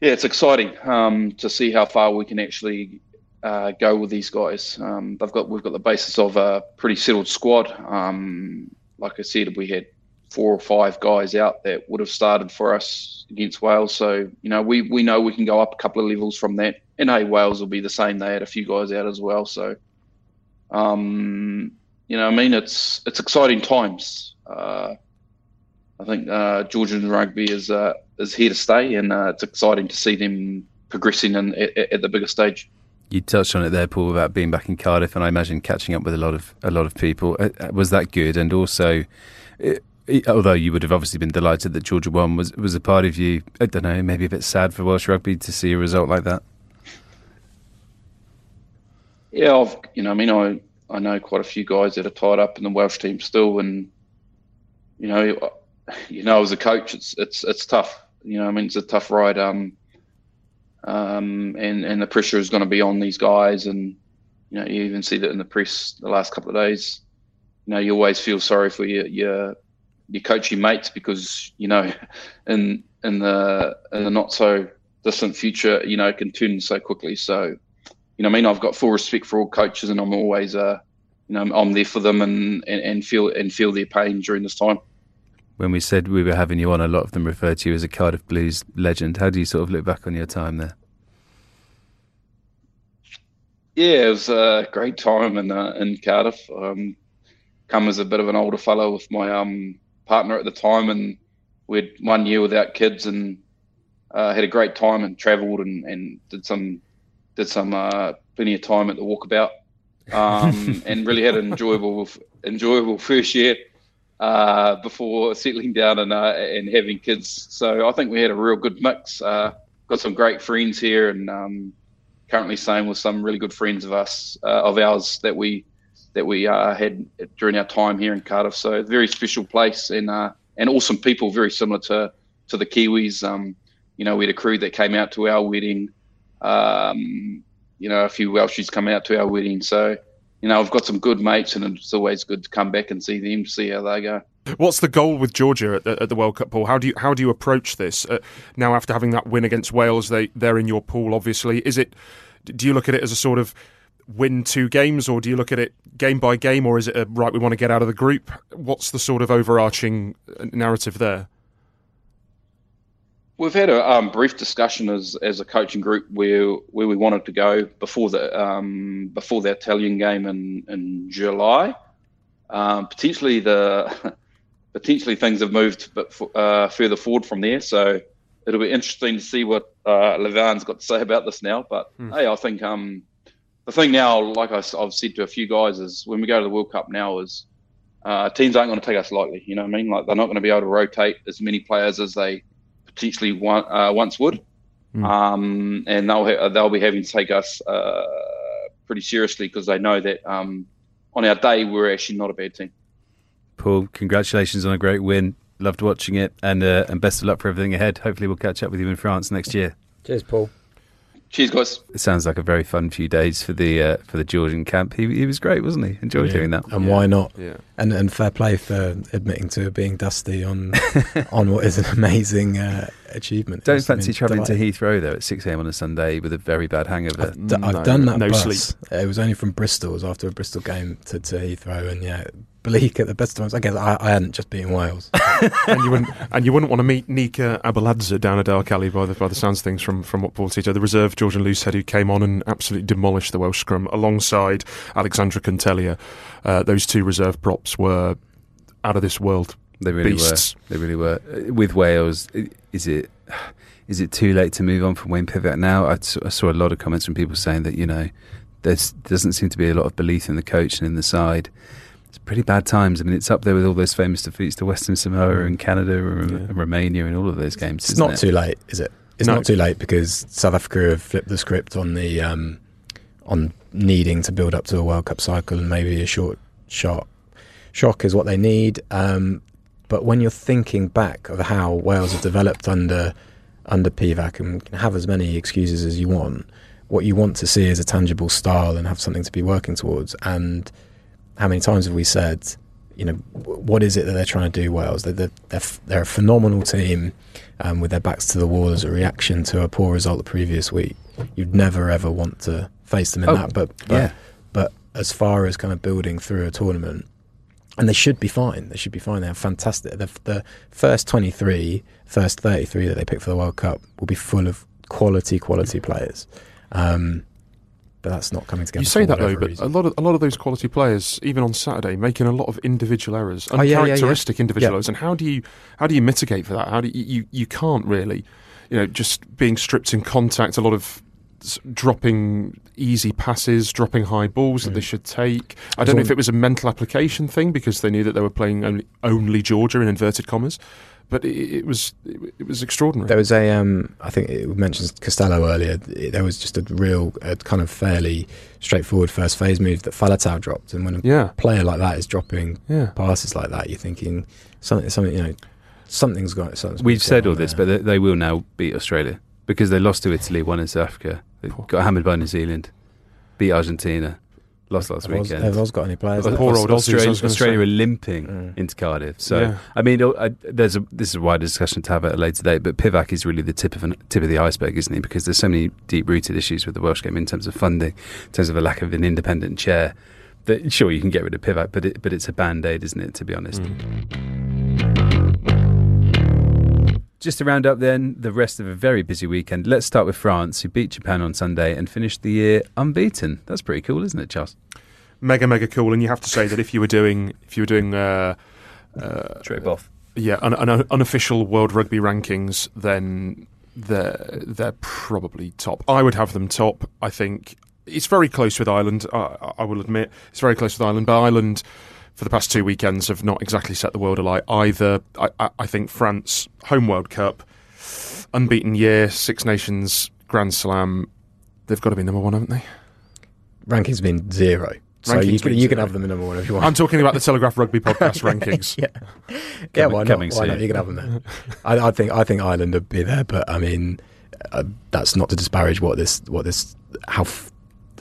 Yeah, it's exciting um, to see how far we can actually uh, go with these guys. Um, they've got we've got the basis of a pretty settled squad. Um, like I said, we had four or five guys out that would have started for us against Wales. So you know we we know we can go up a couple of levels from that. And hey, Wales will be the same. They had a few guys out as well. So um, you know, I mean, it's it's exciting times. Uh, I think uh, Georgian rugby is uh, is here to stay, and uh, it's exciting to see them progressing in, at, at the bigger stage. You touched on it there, Paul, about being back in Cardiff, and I imagine catching up with a lot of a lot of people. Uh, uh, Was that good? And also, it, although you would have obviously been delighted that Georgia won, was was a part of you? I don't know, maybe a bit sad for Welsh rugby to see a result like that. Yeah, I've you know, I mean, I I know quite a few guys that are tied up in the Welsh team still, and you know, you know, as a coach, it's it's it's tough. You know, I mean, it's a tough ride. Um, um, and and the pressure is going to be on these guys, and you know, you even see that in the press the last couple of days. You know, you always feel sorry for your your your coaching mates because you know, in in the in the not so distant future, you know, it can turn so quickly. So you know, I mean, I've got full respect for all coaches, and I'm always, uh, you know, I'm there for them and, and, and feel and feel their pain during this time. When we said we were having you on, a lot of them referred to you as a Cardiff Blues legend. How do you sort of look back on your time there? Yeah, it was a great time in uh, in Cardiff. Um, come as a bit of an older fellow with my um, partner at the time, and we had one year without kids, and uh, had a great time and travelled and, and did some did some uh, plenty of time at the walkabout, um, and really had an enjoyable enjoyable first year uh, before settling down and uh, and having kids. So I think we had a real good mix. Uh, got some great friends here, and um, currently staying with some really good friends of us uh, of ours that we that we uh, had during our time here in Cardiff. So very special place and uh, and awesome people, very similar to to the Kiwis. Um, you know, we had a crew that came out to our wedding. Um, you know, a few Welshies come out to our wedding. So, you know, I've got some good mates, and it's always good to come back and see them, see how they go. What's the goal with Georgia at the, at the World Cup, Paul? How do you how do you approach this uh, now after having that win against Wales? They they're in your pool, obviously. Is it? Do you look at it as a sort of win two games, or do you look at it game by game, or is it a right? We want to get out of the group. What's the sort of overarching narrative there? We've had a um, brief discussion as as a coaching group where where we wanted to go before the um, before the Italian game in in July. Um, potentially the potentially things have moved f- uh, further forward from there. So it'll be interesting to see what uh, Levan's got to say about this now. But hey, I think um, the thing now, like I, have said to a few guys, is when we go to the World Cup now, is uh, teams aren't going to take us lightly. You know what I mean? Like they're not going to be able to rotate as many players as they potentially one, uh, once would. mm. um, and they'll ha- they'll be having to take us uh, pretty seriously because they know that um, on our day we're actually not a bad team. Paul, congratulations on a great win. Loved watching it, and uh, and best of luck for everything ahead. Hopefully, we'll catch up with you in France next year. Cheers, Paul. Cheers, guys. It sounds like a very fun few days for the uh, for the Georgian camp. He he was great, wasn't he? Enjoyed yeah. doing that. And yeah. why not? Yeah. And and fair play for admitting to being dusty on on what is an amazing uh, achievement. Don't It's fancy been travelling to. Heathrow though at six a.m. on a Sunday with a very bad hangover. I've, d- I've No- done that no bus. sleep. It was only from Bristol. It was after a Bristol game to, to Heathrow, and yeah, bleak at the best of times. I guess I, I hadn't just been in Wales. and you wouldn't and you wouldn't want to meet Nika Abeladze down at Dale Kelly by the by the sounds of things from from what Paul said. The reserve Georgian Loosehead who came on and absolutely demolished the Welsh scrum alongside Alexandra Cantelia. Uh, those two reserve props were out of this world. They really Beasts. were. They really were. Uh, With Wales, is it is it too late to move on from Wayne Pivac now? I saw, I saw a lot of comments from people saying that you know there doesn't seem to be a lot of belief in the coach and in the side. It's pretty bad times. I mean, it's up there with all those famous defeats to Western Samoa and Canada and, Yeah. and Romania and all of those games. It's isn't it? too late, is it? It's No. not too late because South Africa have flipped the script on the um, on needing to build up to a World Cup cycle, and maybe a short shot shock is what they need. Um, but when you're thinking back of how Wales have developed under under Pivac, and can have as many excuses as you want, what you want to see is a tangible style and have something to be working towards. And how many times have we said, you know, what is it that they're trying to do, Wales? They're, they're, they're, they're a phenomenal team um, with their backs to the wall as a reaction to a poor result the previous week. You'd never ever want to face them in Oh, that. But, but, yeah. but as far as kind of building through a tournament, and they should be fine. They should be fine. They're fantastic. The, the first 23, first 33 that they pick for the World Cup will be full of quality, quality players. Um, but that's not coming together. You say that though, but reason. a lot of a lot of those quality players, even on Saturday, making a lot of individual errors, Oh, yeah, yeah, uncharacteristic individual errors. And how do you how do you mitigate for that? How do you you, you can't really, you know, just being stripped in contact. A lot of dropping easy passes, dropping high balls that they mm. should take. I don't know if it was a mental application thing because they knew that they were playing only, only Georgia in inverted commas, but it, it was it, it was extraordinary. There was a, um, I think it mentions Costelow earlier. It- There was just a real, a kind of fairly straightforward first phase move that Faletau dropped, and when a yeah, player like that is dropping yeah. passes like that, you're thinking something, something, you know, something's got. Something's We've said on all this, but they, they will now beat Australia because they lost to Italy, won in South Africa, they got hammered by New Zealand, beat Argentina, lost last have Oz, weekend. have Oz got any players? Poor old Australia, Australia are limping Mm. into Cardiff. So Yeah. I mean, I, there's a this is a wider discussion to have at a later date. But Pivac is really the tip of an, tip of the iceberg, isn't he? Because there's so many deep rooted issues with the Welsh game in terms of funding, in terms of a lack of an independent chair. That sure you can get rid of Pivac, but it, but it's a band aid, isn't it? To be honest. Just to round up then the rest of a very busy weekend, let's start with France, who beat Japan on Sunday and finished the year unbeaten. That's pretty cool, isn't it, Charles? mega mega cool. And you have to say that if you were doing if you were doing uh, uh, Straight off. yeah an, un, unofficial World Rugby rankings, then they're they're probably top. I would have them top. I think it's very close with Ireland. I, I will admit it's very close with Ireland, but Ireland. For the past two weekends, have not exactly set the world alight either. I, I, I think France home World Cup, unbeaten year, Six Nations Grand Slam. They've got to be number one, haven't they? Rankings been zero. So you can, you can have them in number one if you want. I'm talking about the Telegraph Rugby podcast rankings. yeah, yeah. Why not? coming Why not? You can have them there. I, I think I think Ireland would be there, but I mean, uh, that's not to disparage what this what this how f-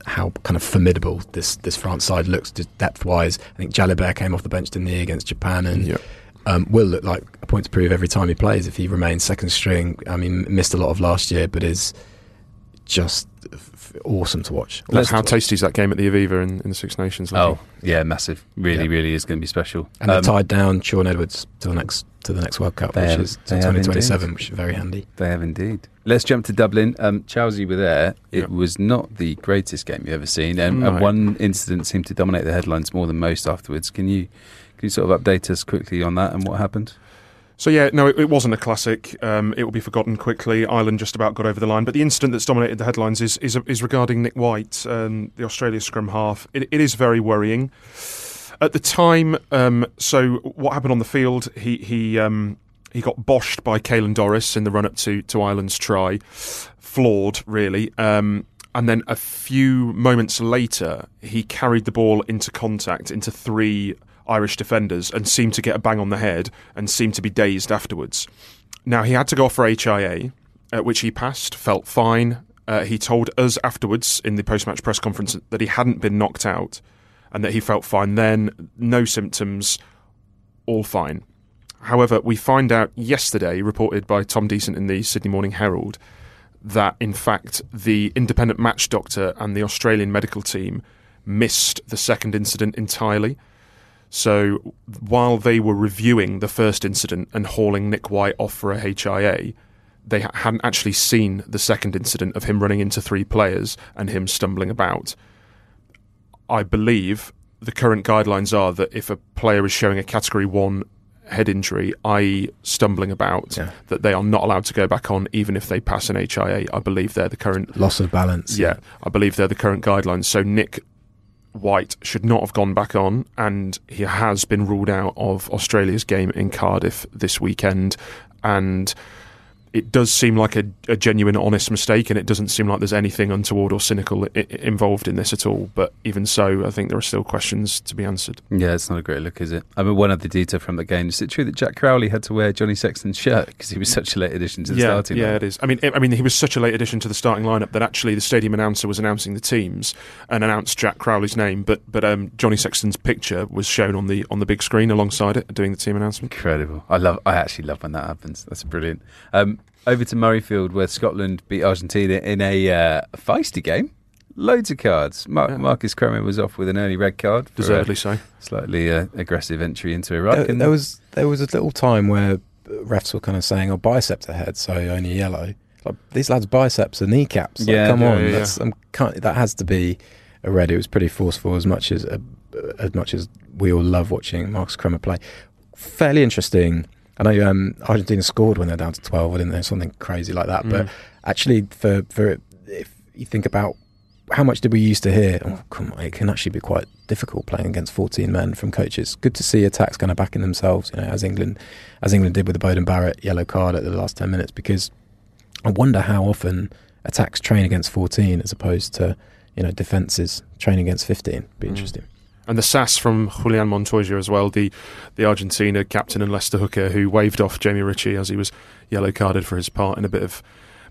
how kind of formidable this this France side looks depth wise. I think Jalibert came off the bench didn't he against Japan and. Yeah. Um, will look like a point to prove every time he plays if he remains second string. I mean, missed a lot of last year, but is just awesome to watch. Let's how to watch. tasty is that game at the Aviva in, in the Six Nations? Oh, yeah, massive. Really, Yeah. really is going to be special. And they're Um, tied down Shaun Edwards to the next to the next World Cup, which have- is they to have 2027, which is very handy. They have indeed. Let's jump to Dublin. Um, Chelsea were there. It Yeah. was not the greatest game you've ever seen, and, and No. one incident seemed to dominate the headlines more than most afterwards. Can you can you sort of update us quickly on that and what happened? So yeah, no, it, it wasn't a classic. Um, it will be forgotten quickly. Ireland just about got over the line, but the incident that's dominated the headlines is is, is regarding Nic White, um, the Australia scrum half. It, it is very worrying. At the time, um, so what happened on the field? He he um, he got boshed by Caelan Doris in the run up to, to Ireland's try. Flawed, really. Um, and then a few moments later, he carried the ball into contact into three Irish defenders and seemed to get a bang on the head and seemed to be dazed afterwards. Now, he had to go for HIA, at which he passed, felt fine. Uh, he told us afterwards in the post match press conference that he hadn't been knocked out and that he felt fine then, no symptoms, all fine. However, we find out yesterday, reported by Tom Decent in the Sydney Morning Herald, that in fact the independent match doctor and the Australian medical team missed the second incident entirely. So while they were reviewing the first incident and hauling Nic White off for a HIA, they hadn't actually seen the second incident of him running into three players and him stumbling about. I believe the current guidelines are that if a player is showing a category one head injury, i.e., stumbling about, Yeah. that they are not allowed to go back on, even if they pass an HIA. I believe they're the current. Loss of balance. Yeah, I believe they're the current guidelines. So Nic White should not have gone back on, and he has been ruled out of Australia's game in Cardiff this weekend. And it does seem like a, a genuine, honest mistake, and it doesn't seem like there's anything untoward or cynical I- involved in this at all. But even so, I think there are still questions to be answered. Yeah, it's not a great look, is it? I mean, one other detail from the game is it true that Jack Crowley had to wear Johnny Sexton's shirt because he was such a late addition to the yeah, starting yeah, lineup? it is. I mean, I I mean, he was such a late addition to the starting lineup that actually the stadium announcer was announcing the teams and announced Jack Crowley's name, but but um, Johnny Sexton's picture was shown on the on the big screen alongside it, doing the team announcement. Incredible. I love. I actually love when that happens. That's brilliant. Um, over to Murrayfield, where Scotland beat Argentina in a uh, feisty game. Loads of cards. Mar- Yeah. Marcos Kremer was off with an early red card. Deservedly so. Slightly uh, aggressive entry into a ruck. There, there was there was a little time where refs were kind of saying, "Oh, biceps ahead, so only yellow." Like these lads' biceps are kneecaps. Like, Yeah, come yeah, on, yeah, that's, that has to be a red. It was pretty forceful, as much as uh, as much as we all love watching Marcos Kremer play. Fairly interesting. I know um, Argentina scored when they're down to twelve, didn't they? Something crazy like that. But actually, for for if you think about how much did we used to hear? Oh, come on, it can actually be quite difficult playing against 14 men from coaches. Good to see attacks kind of backing themselves, you know, as England, as England did with the Beauden Barrett yellow card at the last 10 minutes. Because I wonder how often attacks train against 14 as opposed to, you know, defenses train against 15. Be interesting. And the sass from Julian Montoya as well, the the Argentina captain and Leicester hooker who waved off Jamie Ritchie as he was yellow carded for his part in a bit of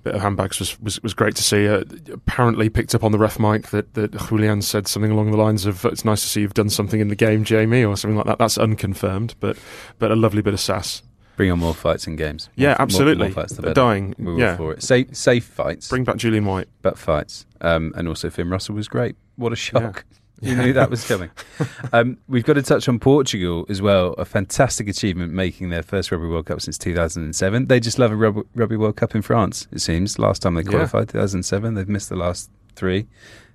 bit of handbags was was, was great to see. Uh, apparently picked up on the ref mic that, that Julian said something along the lines of "It's nice to see you've done something in the game, Jamie," or something like that. That's unconfirmed, but but a lovely bit of sass. bring on more fights and games. Yeah, More- more- absolutely. More, fights, the better. Dying, We're all yeah. for it. Safe, safe fights. Bring back Julian White. but fights. Um, and also Finn Russell was great. What a shock. You knew that was coming. um, we've got to touch on Portugal as well. A fantastic achievement making their first Rugby World Cup since 2007. They just love a Rugby, Rugby World Cup in France, it seems. Last time they Yeah. qualified, 2007. They've missed the last three.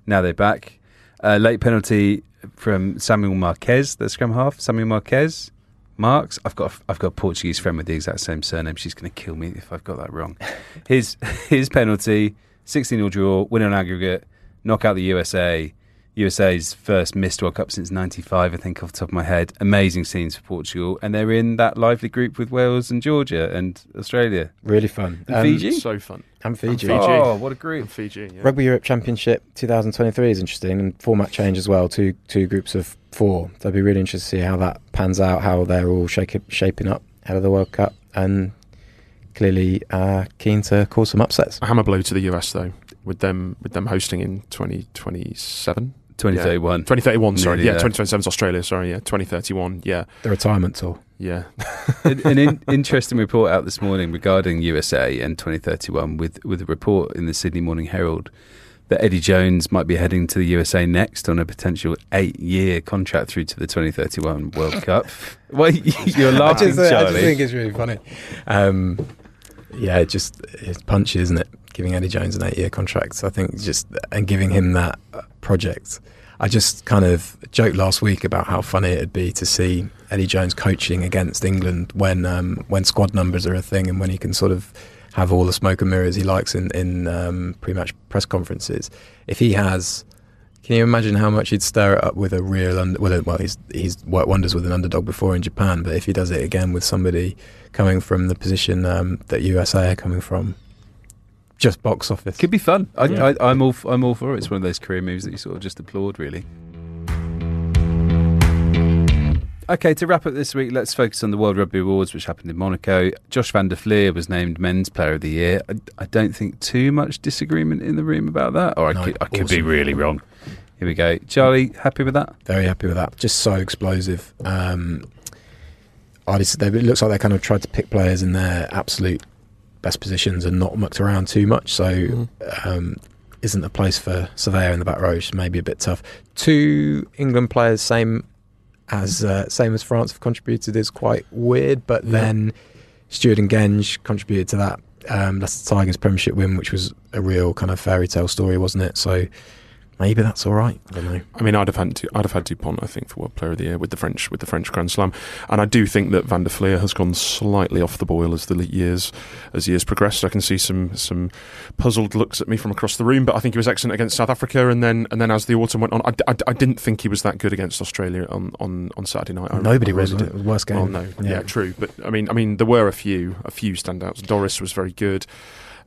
Now they're back. Uh, late penalty from Samuel Marques, the scrum half. Samuel Marques. Marks. I've got I've got a Portuguese friend with the exact same surname. She's going to kill me if I've got that wrong. His his penalty, 16 0 draw, win on aggregate, knock out the USA. USA's first missed World Cup since '95, I think, off the top of my head. Amazing scenes for Portugal, and they're in that lively group with Wales and Georgia and Australia. Really fun. And Fiji? So fun. And Fiji. Fiji. Oh, what a group! And Fiji. Yeah. Rugby Europe Championship 2023 is interesting and format change as well. Two two groups of four. So I'd be really interested to see how that pans out, how they're all shake, shaping up ahead of the World Cup, and clearly uh, keen to cause some upsets. A hammer blow to the US though, with them with them hosting in 2027. 2031. 2031, sorry. Nearly Yeah, there. 2027 is Australia, sorry. Yeah, 2031. Yeah, The retirement tour. yeah. an, an in, interesting report out this morning regarding USA and 2031 with with a report in the Sydney Morning Herald that Eddie Jones might be heading to the USA next on a potential eight-year contract through to the 2031 World Cup. Well, you're I laughing, just, I just think it's really funny. Um, yeah, it just it's punchy, isn't it? Giving Eddie Jones an eight-year contract. I think just and giving him that uh, project. I just kind of joked last week about how funny it'd be to see Eddie Jones coaching against England when um, when squad numbers are a thing and when he can sort of have all the smoke and mirrors he likes in in um, pre-match press conferences. If he has Can you imagine how much he'd stir it up with a real? Under, well, well, he's he's worked wonders with an underdog before in Japan, but if he does it again with somebody coming from the position um, that USA are coming from, just box office. Could be fun. I, Yeah. I'm all. I'm all for it. It's one of those career moves that you sort of just applaud, really. Okay, to wrap up this week, let's focus on the World Rugby Awards, which happened in Monaco. Josh van der Flier was named Men's Player of the Year. I, I don't think too much disagreement in the room about that, or I No, could, I could be really wrong. Here we go. Charlie, happy with that? Very happy with that. Just so explosive. Um, I just, they, it looks like they kind of tried to pick players in their absolute best positions and not mucked around too much. So, um, isn't a place for Savea in the back row. Which may be a bit tough. Two England players, same as uh, same as France, have contributed is quite weird. But then Stuart and Genge contributed to that. Um, that's the Tigers Premiership win, which was a real kind of fairy tale story, wasn't it? So maybe that's all right. I don't know. I mean, I'd have had I'd have had Dupont, I think, for World Player of the Year with the French with the French Grand Slam, and I do think that Van der Flier has gone slightly off the boil as the years as years progressed. I can see some some puzzled looks at me from across the room, but I think he was excellent against South Africa, and then and then as the autumn went on, I, I, I didn't think he was that good against Australia on on, on Saturday night. I Nobody was. It was the worst oh, game. Well, no, yeah. true, but I mean, I mean, there were a few a few standouts. Doris was very good.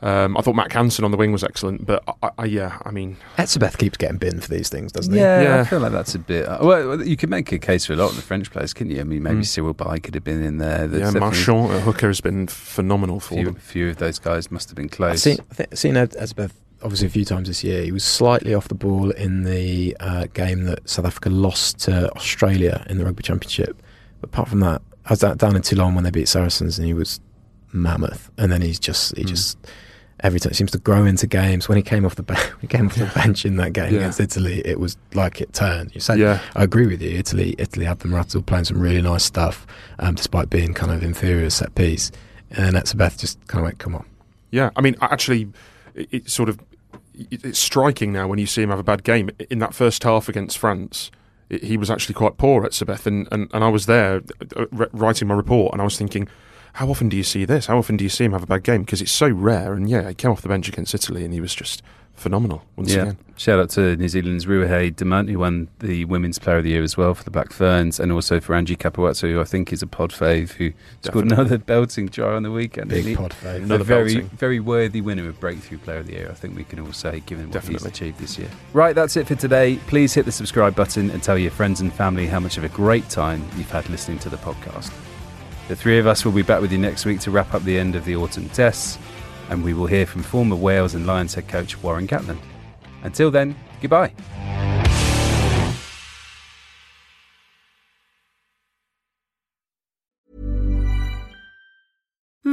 Um, I thought Mack Hansen on the wing was excellent, but I, I, yeah, I mean, Etzebeth keeps getting binned for these things, doesn't he? Yeah, I feel like that's a bit. uh, Well, you could make a case for a lot of the French players, couldn't you? I mean, maybe Mm. Cyril Baille could have been in there. There's yeah, definitely Marchand at hooker has been phenomenal for few, them. few of those guys must have been I've close. seen, I think, seen Ed- Etzebeth obviously a few times this year. He was slightly off the ball in the uh, game that South Africa lost to Australia in the Rugby Championship. But apart from that, I was down down in Toulon when they beat Saracens, and he was mammoth. And then he's just he Hmm. just every time It seems to grow into games. When he came off the he came off the bench in that game Yeah. against Italy, it was like it turned. You said Yeah, I agree with you. Italy, Italy had them rattled, playing some really nice stuff, um, despite being kind of inferior set piece. And Etzebeth just kind of went, "Come on." Yeah, I mean, actually, it- it's sort of it's striking now when you see him have a bad game. In that first half against France, it, he was actually quite poor at Etzebeth, and, and, and I was there uh, writing my report, and I was thinking, how often do you see this? How often do you see him have a bad game? Because it's so rare. And yeah, he came off the bench against Italy, and he was just phenomenal once yeah. again. Shout out to New Zealand's Ruahei Demant, who won the Women's Player of the Year as well for the Black Ferns, and also for Ange Capuozzo, who I think is a pod fave, who scored another belting try on the weekend. Big pod fave. a Another very, belting. very worthy winner of Breakthrough Player of the Year, I think we can all say, given what Definitely. he's achieved this year. Right, that's it for today. Please hit the subscribe button and tell your friends and family how much of a great time you've had listening to the podcast. The three of us will be back with you next week to wrap up the end of the autumn tests, and we will hear from former Wales and Lions head coach Warren Gatland. Until then, goodbye.